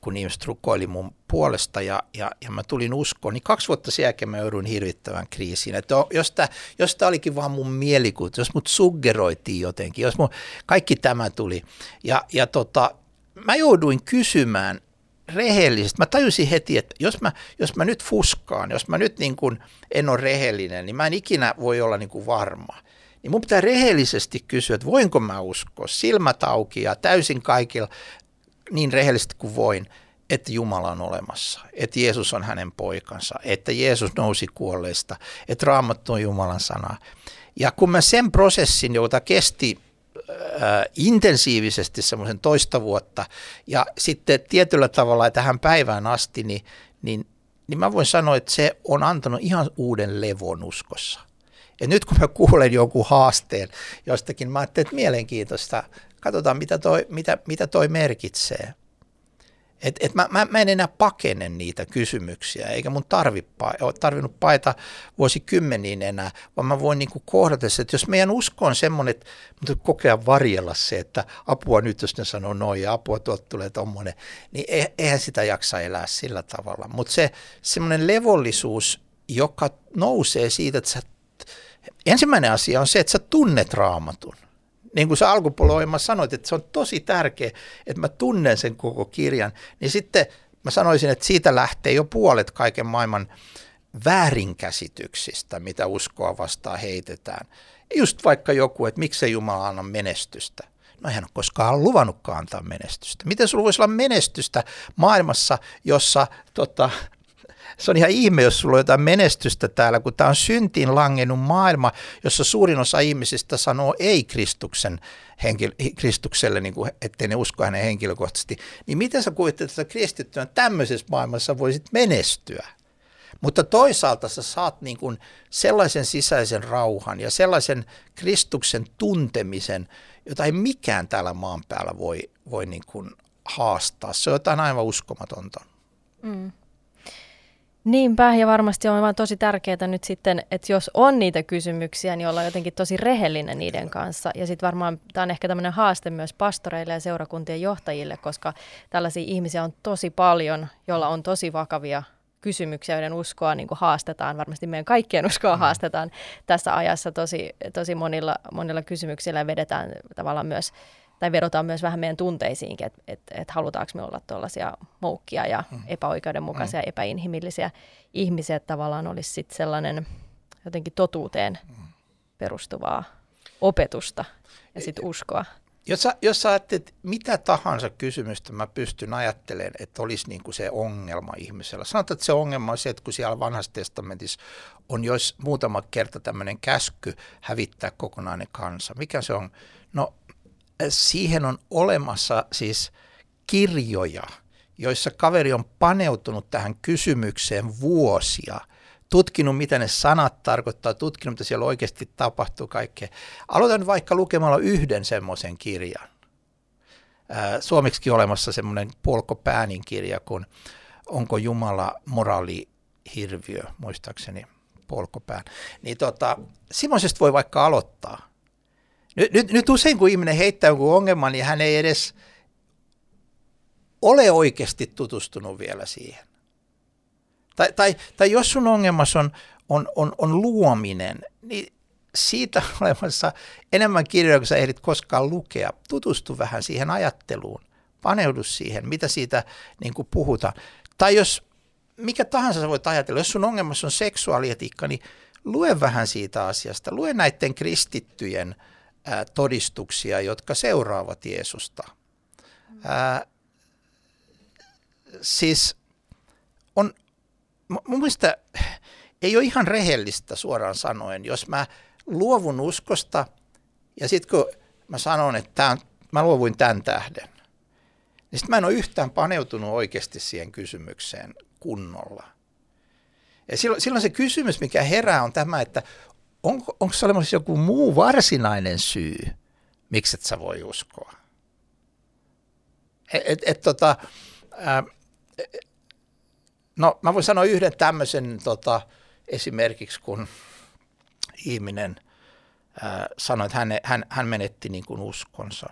kun ihmiset rukoili mun puolesta ja, ja, ja mä tulin uskoon, niin kaksi vuotta sen jälkeen mä jouduin hirvittävän kriisiin. Että jos, tämä, jos olikin vaan mun mielikuvitus, jos mut suggeroitiin jotenkin, jos mun, kaikki tämä tuli. Ja, ja tota, mä jouduin kysymään rehellisesti. Mä tajusin heti, että jos mä, jos mä nyt fuskaan, jos mä nyt niin kuin en ole rehellinen, niin mä en ikinä voi olla niin kuin varma. Niin mun pitää rehellisesti kysyä, että voinko mä uskoa silmät auki ja täysin kaikilla niin rehellisesti kuin voin, että Jumala on olemassa, että Jeesus on hänen poikansa, että Jeesus nousi kuolleista, että Raamattu on Jumalan sana. Ja kun mä sen prosessin, jota kesti intensiivisesti semmoisen toista vuotta ja sitten tietyllä tavalla tähän päivään asti, niin, niin, niin mä voin sanoa, että se on antanut ihan uuden levon uskossa. Ja nyt kun mä kuulen jonkun haasteen jostakin, mä ajattelin, että mielenkiintoista, katsotaan mitä toi, mitä, mitä toi merkitsee. Et, et mä, mä, mä en enää pakene niitä kysymyksiä, eikä mun tarvi, tarvinnut paita vuosikymmeniin enää, vaan mä voin niinku kohdata se, että jos meidän usko on semmoinen, että kokea varjella se, että apua nyt, jos ne sanoo noin ja apua tuolta tulee tommonen, niin e, eihän sitä jaksa elää sillä tavalla. Mutta se semmoinen levollisuus, joka nousee siitä, että sä, ensimmäinen asia on se, että sä tunnet raamatun niin kuin sä alkupuolella sanoit, että se on tosi tärkeä, että mä tunnen sen koko kirjan, niin sitten mä sanoisin, että siitä lähtee jo puolet kaiken maailman väärinkäsityksistä, mitä uskoa vastaan heitetään. Just vaikka joku, että miksei Jumala anna menestystä. No eihän ole koskaan luvannutkaan antaa menestystä. Miten sulla voisi olla menestystä maailmassa, jossa tota, se on ihan ihme, jos sulla on jotain menestystä täällä, kun tämä on syntiin langennut maailma, jossa suurin osa ihmisistä sanoo ei Kristuksen henkil- Kristukselle, niin kuin, ettei ne usko hänen henkilökohtaisesti. Niin miten sä kuvittelet, että kristittynä tämmöisessä maailmassa voisit menestyä? Mutta toisaalta sä saat niin kuin sellaisen sisäisen rauhan ja sellaisen Kristuksen tuntemisen, jota ei mikään täällä maan päällä voi, voi niin kuin haastaa. Se on jotain aivan uskomatonta. Mm. Niinpä, ja varmasti on vaan tosi tärkeää nyt sitten, että jos on niitä kysymyksiä, niin ollaan jotenkin tosi rehellinen niiden kanssa. Ja sitten varmaan tämä on ehkä tämmöinen haaste myös pastoreille ja seurakuntien johtajille, koska tällaisia ihmisiä on tosi paljon, joilla on tosi vakavia kysymyksiä, joiden uskoa niin kuin haastetaan, varmasti meidän kaikkien uskoa mm. haastetaan tässä ajassa tosi, tosi monilla, monilla kysymyksillä ja vedetään tavallaan myös tai vedotaan myös vähän meidän tunteisiinkin, että et, et halutaanko me olla tuollaisia moukkia ja mm. epäoikeudenmukaisia, mm. epäinhimillisiä ihmisiä, että tavallaan olisi sitten sellainen jotenkin totuuteen mm. perustuvaa opetusta ja sitten uskoa. Jos sä, jos sä ajattelet mitä tahansa kysymystä, mä pystyn ajattelemaan, että olisi niin kuin se ongelma ihmisellä. Sanotaan, että se ongelma on se, että kun siellä vanhassa testamentissa on jos muutama kerta tämmöinen käsky hävittää kokonainen kansa. Mikä se on? No siihen on olemassa siis kirjoja, joissa kaveri on paneutunut tähän kysymykseen vuosia, tutkinut, mitä ne sanat tarkoittaa, tutkinut, mitä siellä oikeasti tapahtuu kaikkea. Aloitan vaikka lukemalla yhden semmoisen kirjan. Suomeksi olemassa semmoinen Polko Päänin kirja, kun Onko Jumala moraalihirviö, muistaakseni Polkopään. Niin tota, semmoisesta voi vaikka aloittaa. Nyt, nyt, nyt usein kun ihminen heittää jonkun ongelman, niin hän ei edes ole oikeasti tutustunut vielä siihen. Tai, tai, tai jos sun ongelmas on, on, on, on luominen, niin siitä olemassa enemmän kirjoja kuin sä ehdit koskaan lukea. Tutustu vähän siihen ajatteluun, paneudu siihen, mitä siitä niin kuin puhutaan. Tai jos mikä tahansa sä voit ajatella, jos sun ongelmassa on seksuaalietiikka, niin lue vähän siitä asiasta. Lue näiden kristittyjen – ää, todistuksia, jotka seuraavat Jeesusta. Ää, siis on, mun mielestä ei ole ihan rehellistä suoraan sanoen, jos mä luovun uskosta ja sitten kun mä sanon, että tämän, mä luovuin tämän tähden, niin sitten mä en ole yhtään paneutunut oikeasti siihen kysymykseen kunnolla. Ja silloin, silloin se kysymys, mikä herää, on tämä, että onko, onko se olemassa joku muu varsinainen syy, miksi et sä voi uskoa? Et, et, et, tota, ää, no mä voin sanoa yhden tämmöisen tota, esimerkiksi, kun ihminen ää, sanoi, että hän, hän, hän menetti niin kuin uskonsa.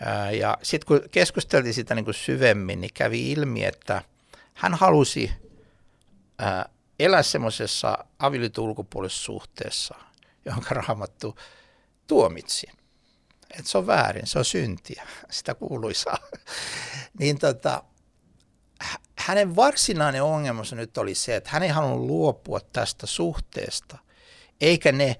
Ää, ja sitten kun keskusteltiin sitä niin kuin syvemmin, niin kävi ilmi, että hän halusi ää, elää semmoisessa avioliiton suhteessa, jonka raamattu tuomitsi. Että se on väärin, se on syntiä, [LAUGHS] sitä kuuluisaa. niin tota, hänen varsinainen ongelmansa nyt oli se, että hän ei halunnut luopua tästä suhteesta, eikä ne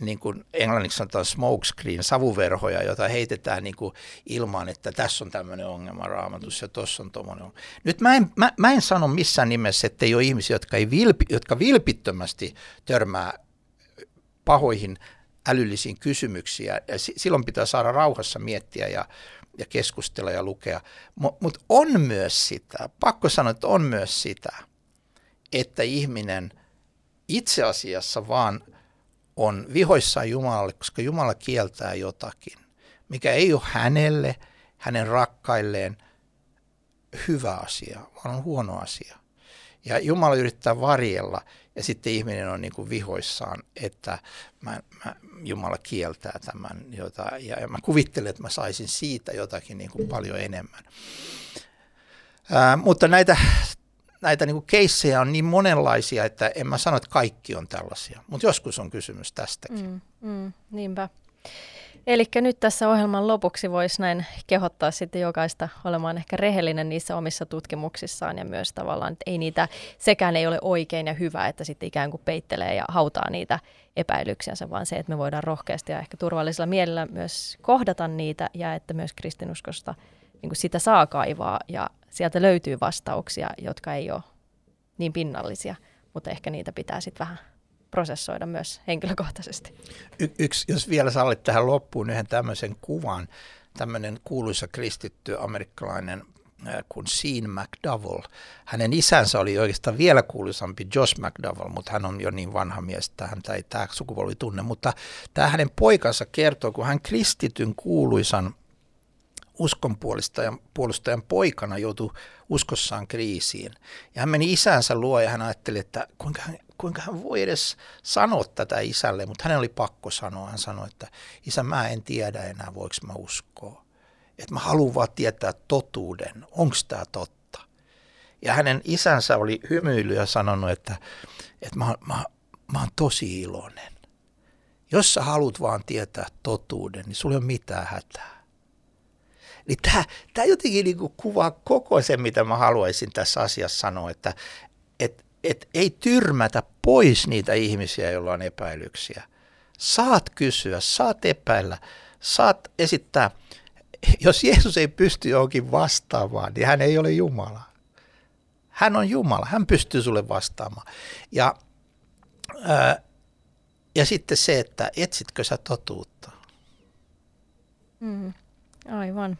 niin kuin englanniksi sanotaan smokescreen, savuverhoja, joita heitetään niin kuin ilmaan, että tässä on tämmöinen ongelma raamatussa ja tuossa on tuommoinen. Nyt mä en, mä, mä en sano missään nimessä, että ei ole ihmisiä, jotka, ei vilpi, jotka vilpittömästi törmää pahoihin älyllisiin kysymyksiin. Ja silloin pitää saada rauhassa miettiä ja, ja keskustella ja lukea. Mutta mut on myös sitä, pakko sanoa, että on myös sitä, että ihminen itse asiassa vaan – on vihoissaan Jumalalle, koska Jumala kieltää jotakin, mikä ei ole hänelle, hänen rakkailleen hyvä asia, vaan on huono asia. Ja Jumala yrittää varjella ja sitten ihminen on niin kuin vihoissaan, että mä, mä, Jumala kieltää tämän. Jota, ja, ja mä kuvittelen, että mä saisin siitä jotakin niin kuin paljon enemmän. Ää, mutta näitä näitä niin keissejä on niin monenlaisia, että en mä sano, että kaikki on tällaisia, mutta joskus on kysymys tästäkin. Mm, mm, niinpä. Eli nyt tässä ohjelman lopuksi voisi näin kehottaa sitten jokaista olemaan ehkä rehellinen niissä omissa tutkimuksissaan ja myös tavallaan, että ei niitä, sekään ei ole oikein ja hyvä, että sitten ikään kuin peittelee ja hautaa niitä epäilyksiänsä, vaan se, että me voidaan rohkeasti ja ehkä turvallisella mielellä myös kohdata niitä ja että myös kristinuskosta niin kuin sitä saa kaivaa ja sieltä löytyy vastauksia, jotka ei ole niin pinnallisia, mutta ehkä niitä pitää sitten vähän prosessoida myös henkilökohtaisesti. Y- yksi, jos vielä sallit tähän loppuun yhden tämmöisen kuvan, tämmöinen kuuluisa kristitty amerikkalainen kuin Sean McDowell. Hänen isänsä oli oikeastaan vielä kuuluisampi Josh McDowell, mutta hän on jo niin vanha mies, että häntä ei tämä sukupolvi tunne. Mutta tämä hänen poikansa kertoo, kun hän kristityn kuuluisan uskonpuolustajan puolustajan poikana joutui uskossaan kriisiin. Ja hän meni isänsä luo ja hän ajatteli, että kuinka hän, kuinka hän voi edes sanoa tätä isälle, mutta hänen oli pakko sanoa. Hän sanoi, että isä mä en tiedä enää, voiko mä uskoa. Että mä haluan vaan tietää totuuden, onko tämä totta. Ja hänen isänsä oli hymyily ja sanonut, että, että mä, mä, mä oon tosi iloinen. Jos sä haluat vaan tietää totuuden, niin sulla ei ole mitään hätää. Niin tämä, tämä jotenkin niin kuin kuvaa koko sen, mitä mä haluaisin tässä asiassa sanoa, että et, et ei tyrmätä pois niitä ihmisiä, joilla on epäilyksiä. Saat kysyä, saat epäillä, saat esittää. Jos Jeesus ei pysty johonkin vastaamaan, niin hän ei ole Jumala. Hän on Jumala, hän pystyy sulle vastaamaan. Ja, ää, ja sitten se, että etsitkö sä totuutta. Mm, aivan.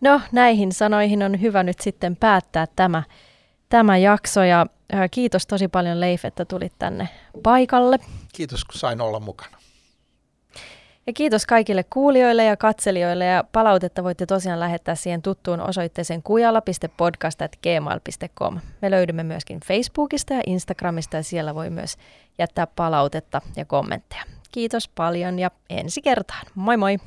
No näihin sanoihin on hyvä nyt sitten päättää tämä, tämä jakso ja kiitos tosi paljon Leif, että tulit tänne paikalle. Kiitos kun sain olla mukana. Ja kiitos kaikille kuulijoille ja katselijoille ja palautetta voitte tosiaan lähettää siihen tuttuun osoitteeseen kujala.podcast.gmail.com. Me löydymme myöskin Facebookista ja Instagramista ja siellä voi myös jättää palautetta ja kommentteja. Kiitos paljon ja ensi kertaan. Moi moi!